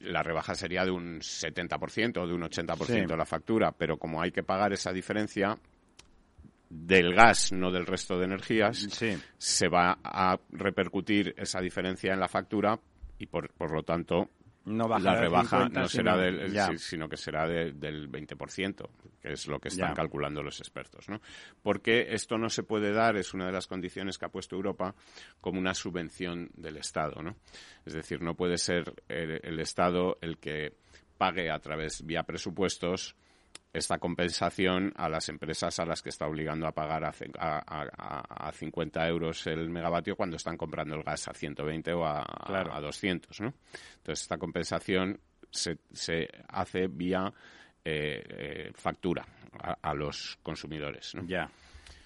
la rebaja sería de un 70% o de un 80% Sí. de la factura, pero como hay que pagar esa diferencia del gas, no del resto de energías, Sí. se va a repercutir esa diferencia en la factura y por, por lo tanto No la rebaja 50, no será sino- del, ya. sino que será de- del 20%, que es lo que están Ya. calculando los expertos, ¿no? Porque esto no se puede dar, es una de las condiciones que ha puesto Europa como una subvención del Estado, ¿no? Es decir, no puede ser el, el Estado el que pague a través vía presupuestos esta compensación a las empresas a las que está obligando a pagar a, a, a- a- a 50 euros el megavatio cuando están comprando el gas a 120 o a, Claro. a 200, ¿no? Entonces, esta compensación se, se hace vía eh, eh, factura a, a los consumidores, ¿no? Ya.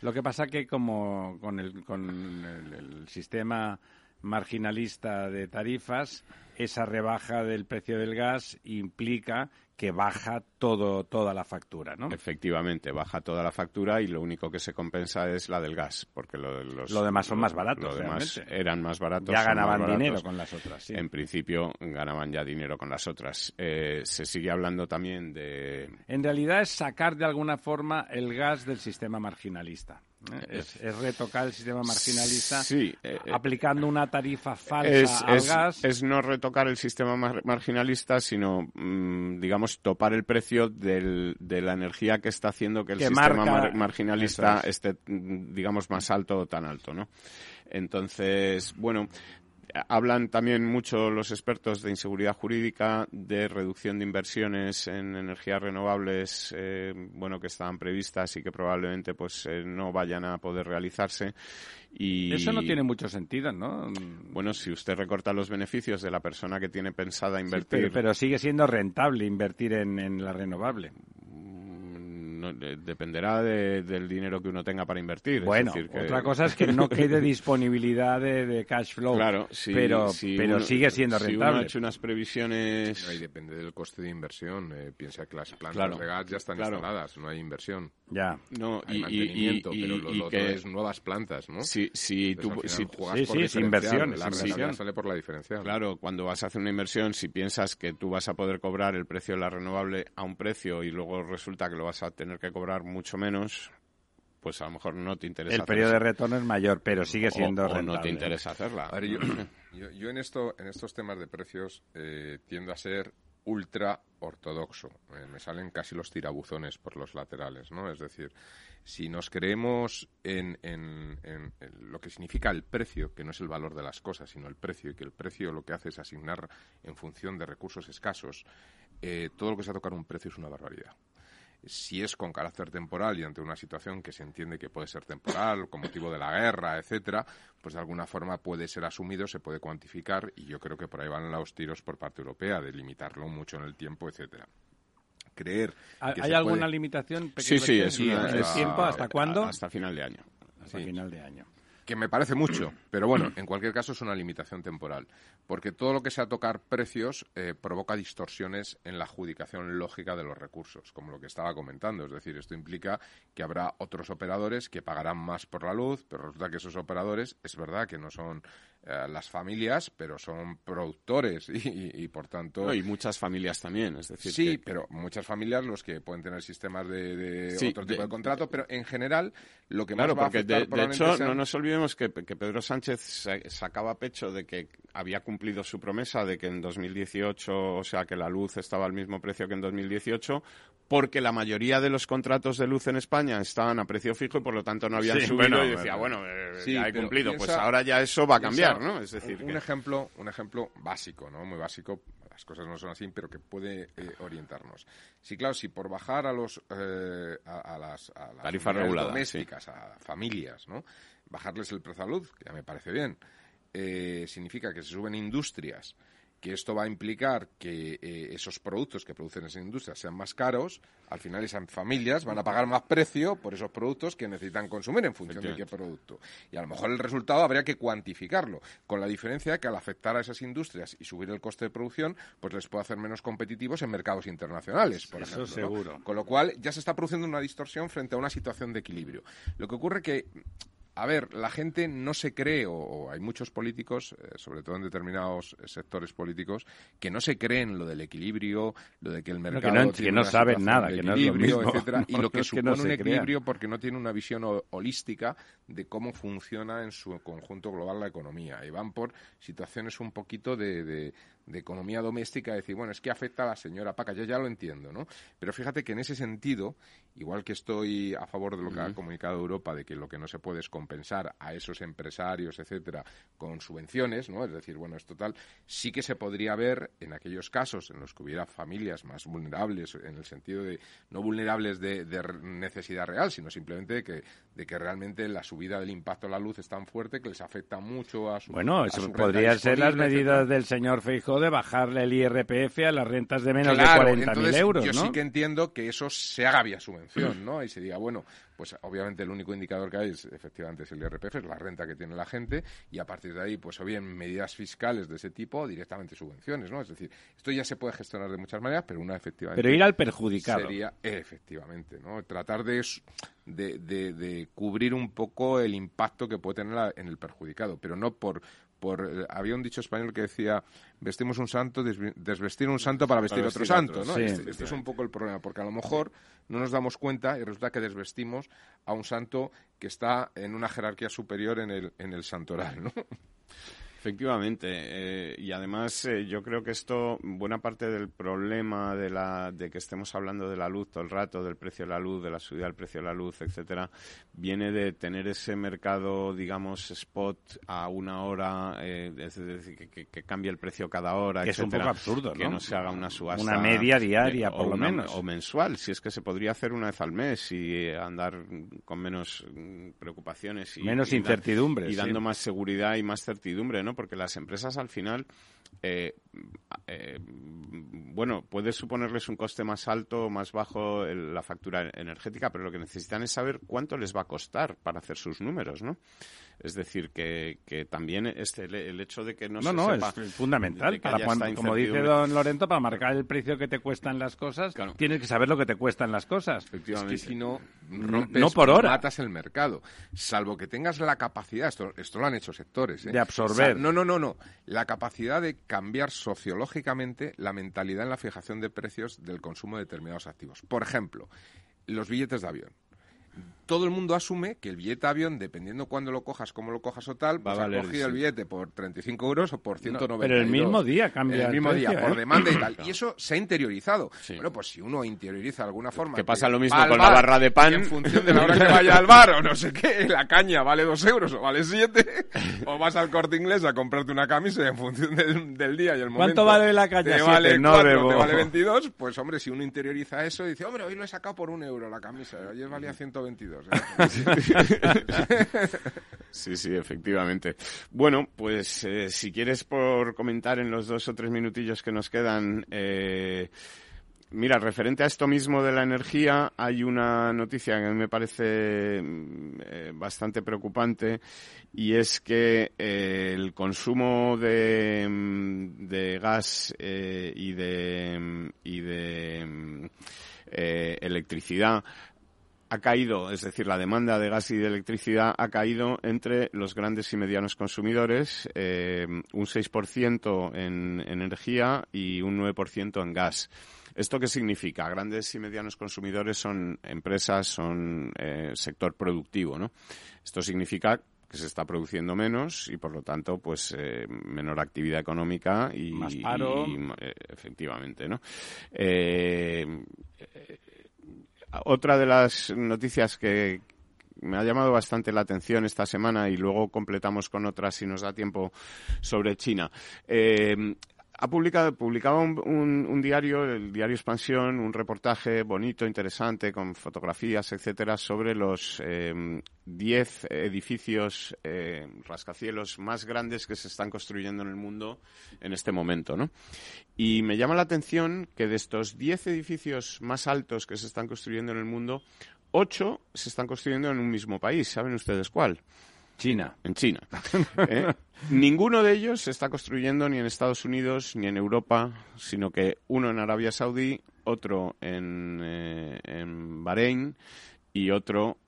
Lo que pasa que como con el, con el, el sistema marginalista de tarifas, esa rebaja del precio del gas implica que baja todo toda la factura, ¿no? Efectivamente, baja toda la factura y lo único que se compensa es la del gas, porque lo, los, Lo demás son más baratos, Lo demás eran más baratos. Ya ganaban baratos. dinero con las otras, sí. En principio ganaban ya dinero con las otras. Eh, se sigue hablando también de... En realidad es sacar de alguna forma el gas del sistema marginalista. ¿Eh? Es, es retocar el sistema marginalista Sí, eh, eh, aplicando una tarifa falsa es, al es- gas. es no retocar el sistema mar- marginalista, sino, mm, digamos, topar el precio del- de la energía que está haciendo que el Que sistema marca- mar- marginalista esté, mm, digamos, más alto o tan alto, ¿no? Entonces, bueno, hablan también mucho los expertos de inseguridad jurídica, de reducción de inversiones en energías renovables, eh, bueno, que estaban previstas y que probablemente, pues, eh, no vayan a poder realizarse. Y, Eso no tiene mucho sentido, ¿no? bueno, si usted recorta los beneficios de la persona que tiene pensada Sí, invertir, pero, pero sigue siendo rentable invertir en, en la renovable. No, de- dependerá de- del dinero que uno tenga para invertir. Es Bueno, decir, que- otra cosa es que no [laughs] quede disponibilidad de, de cash flow. Claro, si- pero, si pero uno- sigue siendo Si uno rentable. ha hecho unas previsiones... Ahí depende del coste de inversión. Eh, piensa que las plantas Claro, de gas ya están claro. instaladas, no hay inversión. Ya. No, Hay y, y- mantenimiento, y- pero lo, y lo que otro es nuevas plantas, ¿no? si, si Entonces, tú, juegas sí, por sí, es diferencial, inversión, es La inversión. sale por la diferencial. Claro, cuando vas a hacer una inversión, si piensas que tú vas a poder cobrar el precio de la renovable a un precio y luego resulta que lo vas a tener que cobrar mucho menos, pues a lo mejor no te interesa. El hacer periodo de retorno es mayor, pero sigue O- siendo o, rentable. no te interesa hacerla. A ver, yo, [clears throat] yo, yo en, esto, en estos temas de precios eh, tiendo a ser ultra ortodoxo. Eh, me salen casi los tirabuzones por los laterales, ¿no? Es decir, si nos creemos en, en- en- en lo que significa el precio, que no es el valor de las cosas, sino el precio, y que el precio lo que hace es asignar en función de recursos escasos, eh, todo lo que se ha tocado un precio es una barbaridad si es con carácter temporal y ante una situación que se entiende que puede ser temporal, con motivo de la guerra, etcétera, pues de alguna forma puede ser asumido, se puede cuantificar y yo creo que por ahí van los tiros por parte europea de limitarlo mucho en el tiempo, etcétera. Creer ¿Hay que hay se alguna puede- limitación? Sí, sí, es ¿En una- el es- tiempo? ¿Hasta cuándo? Hasta final de año. Hasta sí. final de año. Que me parece mucho, [clears throat] pero bueno, en cualquier caso es una limitación temporal, porque todo lo que sea tocar precios eh, provoca distorsiones en la adjudicación lógica de los recursos, como lo que estaba comentando. Es decir, esto implica que habrá otros operadores que pagarán más por la luz, pero resulta que esos operadores es verdad que no son las familias, pero son productores [laughs] y, por tanto... y muchas familias también, es decir... Sí, pero muchas familias los que pueden tener sistemas de, otro tipo de, contrato, pero en general lo que más va a afectar de, de hecho, no nos olvidemos que, Pedro Sánchez sacaba pecho de que había cumplido su promesa de que en 2018, o sea, que la luz estaba al mismo precio que en 2018, porque la mayoría de los contratos de luz en España estaban a precio fijo y por lo tanto no habían subido y decía, bueno, eh, ya he cumplido, pues ahora ya eso va a cambiar, ¿no? Es decir, un ejemplo, un ejemplo básico, ¿no? Muy básico, las cosas no son así, pero que puede eh, orientarnos. Sí, claro, si por bajar a los eh, a, las, a tarifas reguladas, domésticas, a familias, ¿no? Bajarles el precio a luz, que ya me parece bien. significa que se suben industrias que esto va a implicar que eh, esos productos que producen esa industria sean más caros, al final esas familias van a pagar más precio por esos productos que necesitan consumir en función de qué producto. Y a lo mejor el resultado habría que cuantificarlo, con la diferencia de que al afectar a esas industrias y subir el coste de producción, pues les puede hacer menos competitivos en mercados internacionales, por ejemplo. seguro. Con lo cual ya se está produciendo una distorsión frente a una situación de equilibrio. Lo que ocurre que a ver, la gente no se cree, o, hay muchos políticos, eh, sobre todo en determinados sectores políticos, que no se creen lo del equilibrio, lo de que el mercado que no, saben nada, que no es lo mismo. etcétera, y [laughs] lo que supone un equilibrio porque no tiene una visión holística de cómo funciona en su conjunto global la economía. Y van por situaciones un poquito de, de economía doméstica, decir, bueno, es que afecta a la señora Paca, yo ya lo entiendo, ¿no? Pero fíjate que en ese sentido, igual que estoy a favor de lo que ha comunicado Europa, de que lo que no se puede es compensar a esos empresarios, etcétera, con subvenciones, ¿no? Es decir, bueno, es total, sí que se podría ver en aquellos casos en los que hubiera familias más vulnerables, en el sentido de, no vulnerables de, necesidad real, sino simplemente de que, de que realmente la subida del impacto a la luz es tan fuerte que les afecta mucho a su Bueno, eso podría ser las medidas del señor Feijóo de bajarle el IRPF a las rentas de menos de 40.000 euros, Yo sí que entiendo que eso se haga vía subvención, ¿no? Y se diga, bueno, pues obviamente el único indicador que hay es, efectivamente es el IRPF, es la renta que tiene la gente, y a partir de ahí, pues o bien medidas fiscales de ese tipo o directamente subvenciones, ¿no? Es decir, esto ya se puede gestionar de muchas maneras, pero una efectivamente... Pero ir al perjudicado. Sería, efectivamente, ¿no? Tratar de, de, de cubrir un poco el impacto que puede tener en el perjudicado, pero no por por había un dicho español que decía vestimos un santo desvestir un santo para vestir, otro santo ¿no? este, este, es un poco el problema porque a lo mejor no nos damos cuenta y resulta que desvestimos a un santo que está en una jerarquía superior en el en el santoral ¿no? Efectivamente, eh, y además eh, yo creo que esto, buena parte del problema de, la, de que estemos hablando de la luz todo el rato, del precio de la luz, de la subida del precio de la luz, etcétera, viene de tener ese mercado, digamos, spot a una hora, eh, es decir, que, cambie el precio cada hora, que es un poco absurdo, Que no se haga una subasta. Una media diaria, por lo menos. O mensual, si es que se podría hacer una vez al mes y andar con menos preocupaciones. Y, menos incertidumbre. Y dando más seguridad y más certidumbre, ¿no? Porque las empresas al final eh, eh, bueno, puede suponerles un coste más alto o más bajo la factura energética, pero lo que necesitan es saber cuánto les va a costar para hacer sus números, ¿no? Es decir, que, que también este, el hecho de que no, no se no, es fundamental. Para como dice don Lorento, para marcar el precio que te cuestan las cosas, tienes que saber lo que te cuestan las cosas. Efectivamente. si no, no por hora. matas el mercado. Salvo que tengas la capacidad, esto, esto lo han hecho sectores, ¿eh? de absorber. no, no, no, no. La capacidad de cambiar sociológicamente la mentalidad en la fijación de precios del consumo de determinados activos. Por ejemplo, los billetes de avión todo el mundo asume que el billete de avión, dependiendo cuándo lo cojas, cómo lo cojas o tal, va a valer, cogido el billete por 35 euros o por 190 Pero el mismo día cambia el mismo día, por ¿eh? demanda y tal. Y eso se ha interiorizado. Bueno, pues si uno interioriza de alguna forma... Que pasa lo mismo con la barra de pan. En función de la hora que vaya al bar o no sé qué, la caña vale dos euros o vale siete, o vas al corte inglés a comprarte una camisa y en función del, día y el momento... ¿Cuánto vale la caña? Te vale no te vale 22, pues hombre, si uno interioriza eso, dice, hombre, hoy lo he sacado por un euro la camisa, ayer valía 122. [laughs] Sí, sí, efectivamente. Bueno, pues eh, si quieres por comentar en los dos o tres minutillos que nos quedan, eh, mira, referente a esto mismo de la energía, hay una noticia que me parece mm, eh, bastante preocupante y es que el consumo de, mm, de gas y de, y de electricidad ha caído, es decir, la demanda de gas y de electricidad ha caído entre los grandes y medianos consumidores, eh, un 6% en energía y un 9% en gas. ¿Esto qué significa? Grandes y medianos consumidores son empresas, son eh, sector productivo, ¿no? Esto significa que se está produciendo menos y por lo tanto pues eh, menor actividad económica y más paro eh, efectivamente no otra de las noticias que me ha llamado bastante la atención esta semana y luego completamos con otras si nos da tiempo sobre China ha publicado, publicaba un, diario, el diario Expansión, un reportaje bonito, interesante, con fotografías, etcétera, sobre los 10 em, edificios eh, rascacielos más grandes que se están construyendo en el mundo en este momento, ¿no? Y me llama la atención que de estos 10 edificios más altos que se están construyendo en el mundo, 8 se están construyendo en un mismo país. ¿Saben ustedes cuál? China. En China. [laughs] ¿eh? Ninguno de ellos se está construyendo ni en Estados Unidos ni en Europa, sino que uno en Arabia Saudí, otro en, eh, en Bahrein y otro,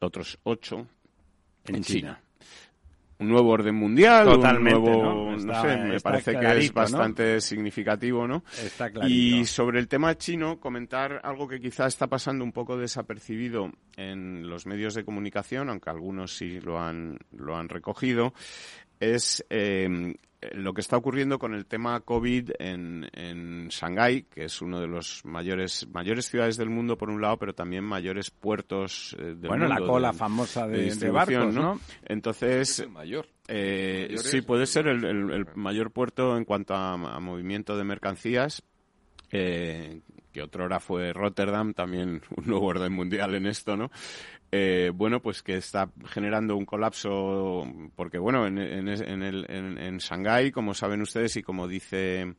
otros ocho en, China un nuevo orden mundial, Totalmente, un nuevo, ¿no? sé, me parece que es bastante significativo, ¿no? Está Y sobre el tema chino, comentar algo que quizá está pasando un poco desapercibido en los medios de comunicación, aunque algunos sí lo han, lo han recogido, es eh, lo que está ocurriendo con el tema COVID en, en Shanghái, que es uno de los mayores mayores ciudades del mundo por un lado, pero también mayores puertos eh, del bueno, mundo. la cola famosa de, de, barcos, ¿no? Entonces, mayor. Eh, sí, puede ser el, el, mayor puerto en cuanto a, a movimiento de mercancías. Eh, que otrora fue Rotterdam, también [laughs] un nuevo orden mundial en esto, ¿no? Eh, bueno, pues que está generando un colapso, porque bueno, en, en, en, el, en, en Shanghái, como saben ustedes y como dice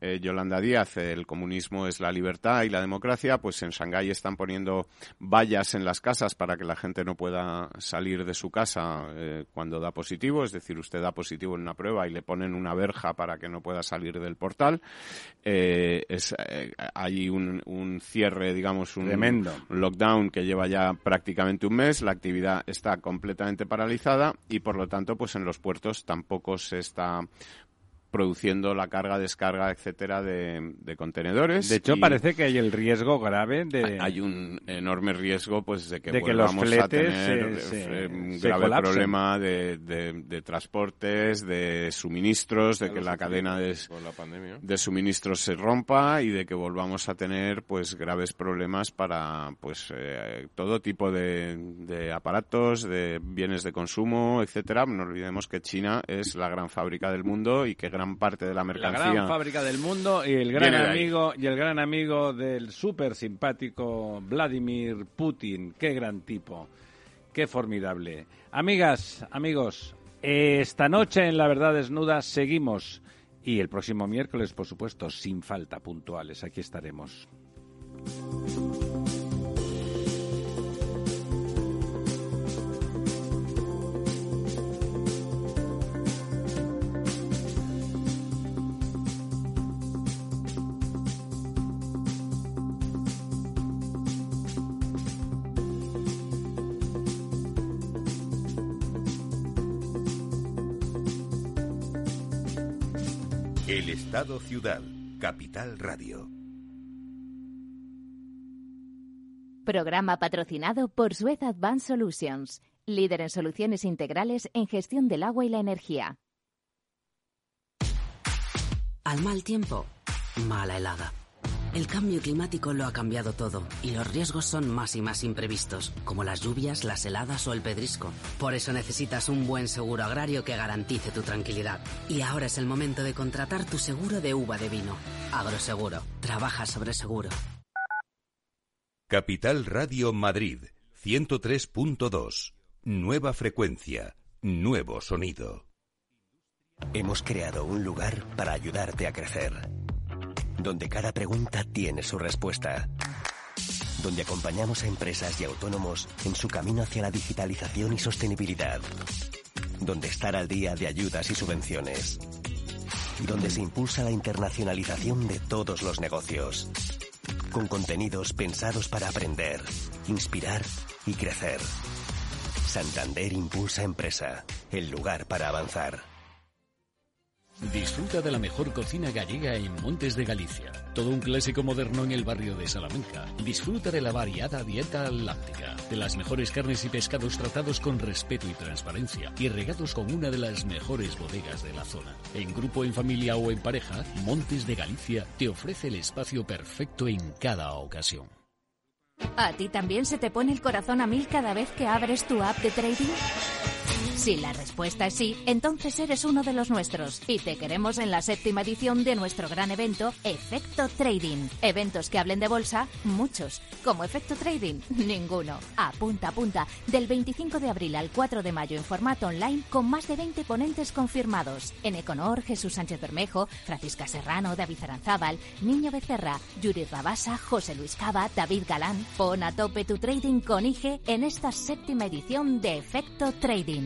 eh, Yolanda Díaz, el comunismo es la libertad y la democracia, pues en Shanghái están poniendo vallas en las casas para que la gente no pueda salir de su casa eh, cuando da positivo, es decir, usted da positivo en una prueba y le ponen una verja para que no pueda salir del portal. Eh, es, hay un, un, cierre, digamos, un, Tremendo. lockdown que lleva ya prácticamente un mes, la actividad está completamente paralizada y por lo tanto, pues en los puertos tampoco se está produciendo la carga, descarga, etcétera, de, de contenedores. De hecho, parece que hay el riesgo grave de... Hay un enorme riesgo, pues, de que, de que los a tener se, se, un se grave colapsen. problema de, de, de, transportes, de suministros, de que la cadena de, la suministros se rompa y de que volvamos a tener, pues, graves problemas para, pues, eh, todo tipo de, de aparatos, de bienes de consumo, etcétera. No olvidemos que China es la gran fábrica del mundo y que gran parte de la La mercancía gran fábrica del mundo y el gran amigo y el gran amigo del súper simpático Vladimir Putin. Qué gran tipo, qué formidable. Amigas, amigos, esta noche en La Verdad Desnuda seguimos y el próximo miércoles, por supuesto, sin falta, puntuales. Aquí estaremos. Estado Ciudad, Capital Radio. Programa patrocinado por Suez Advanced Solutions, líder en soluciones integrales en gestión del agua y la energía. Al mal tiempo, mala helada. El cambio climático lo ha cambiado todo y los riesgos son más y más imprevistos, como las lluvias, las heladas o el pedrisco. Por eso necesitas un buen seguro agrario que garantice tu tranquilidad. Y ahora es el momento de contratar tu seguro de uva de vino. Agroseguro. Trabaja sobre seguro. Capital Radio Madrid, 103.2. Nueva frecuencia, nuevo sonido. Hemos creado un lugar para ayudarte a crecer. Donde cada pregunta tiene su respuesta. Donde acompañamos a empresas y autónomos en su camino hacia la digitalización y sostenibilidad. Donde estar al día de ayudas y subvenciones. Donde se impulsa la internacionalización de todos los negocios. con contenidos pensados para aprender, inspirar y crecer. Santander Impulsa Empresa, el lugar para avanzar. Disfruta de la mejor cocina gallega en Montes de Galicia. Todo un clásico moderno en el barrio de Salamanca. Disfruta de la variada dieta láctica, de las mejores carnes y pescados tratados con respeto y transparencia y regados con una de las mejores bodegas de la zona. En grupo, en familia o en pareja, Montes de Galicia te ofrece el espacio perfecto en cada ocasión. ¿A ti también se te pone el corazón a mil cada vez que abres tu app de trading? Si la respuesta es sí, entonces eres uno de los nuestros y te queremos en la séptima edición de nuestro gran evento Efecto Trading. Eventos que hablen de bolsa, muchos. Como Efecto Trading, ninguno. Apunta, apunta. Del 25 de abril al 4 de mayo en formato online con más de 20 ponentes confirmados. En Econor, Jesús Sánchez Bermejo, Francisca Serrano, David Aranzábal, Niño Becerra, Yuri Rabasa, José Luis Cava, David Galán. Pon a tope tu trading con IGE en esta séptima edición de Efecto Trading.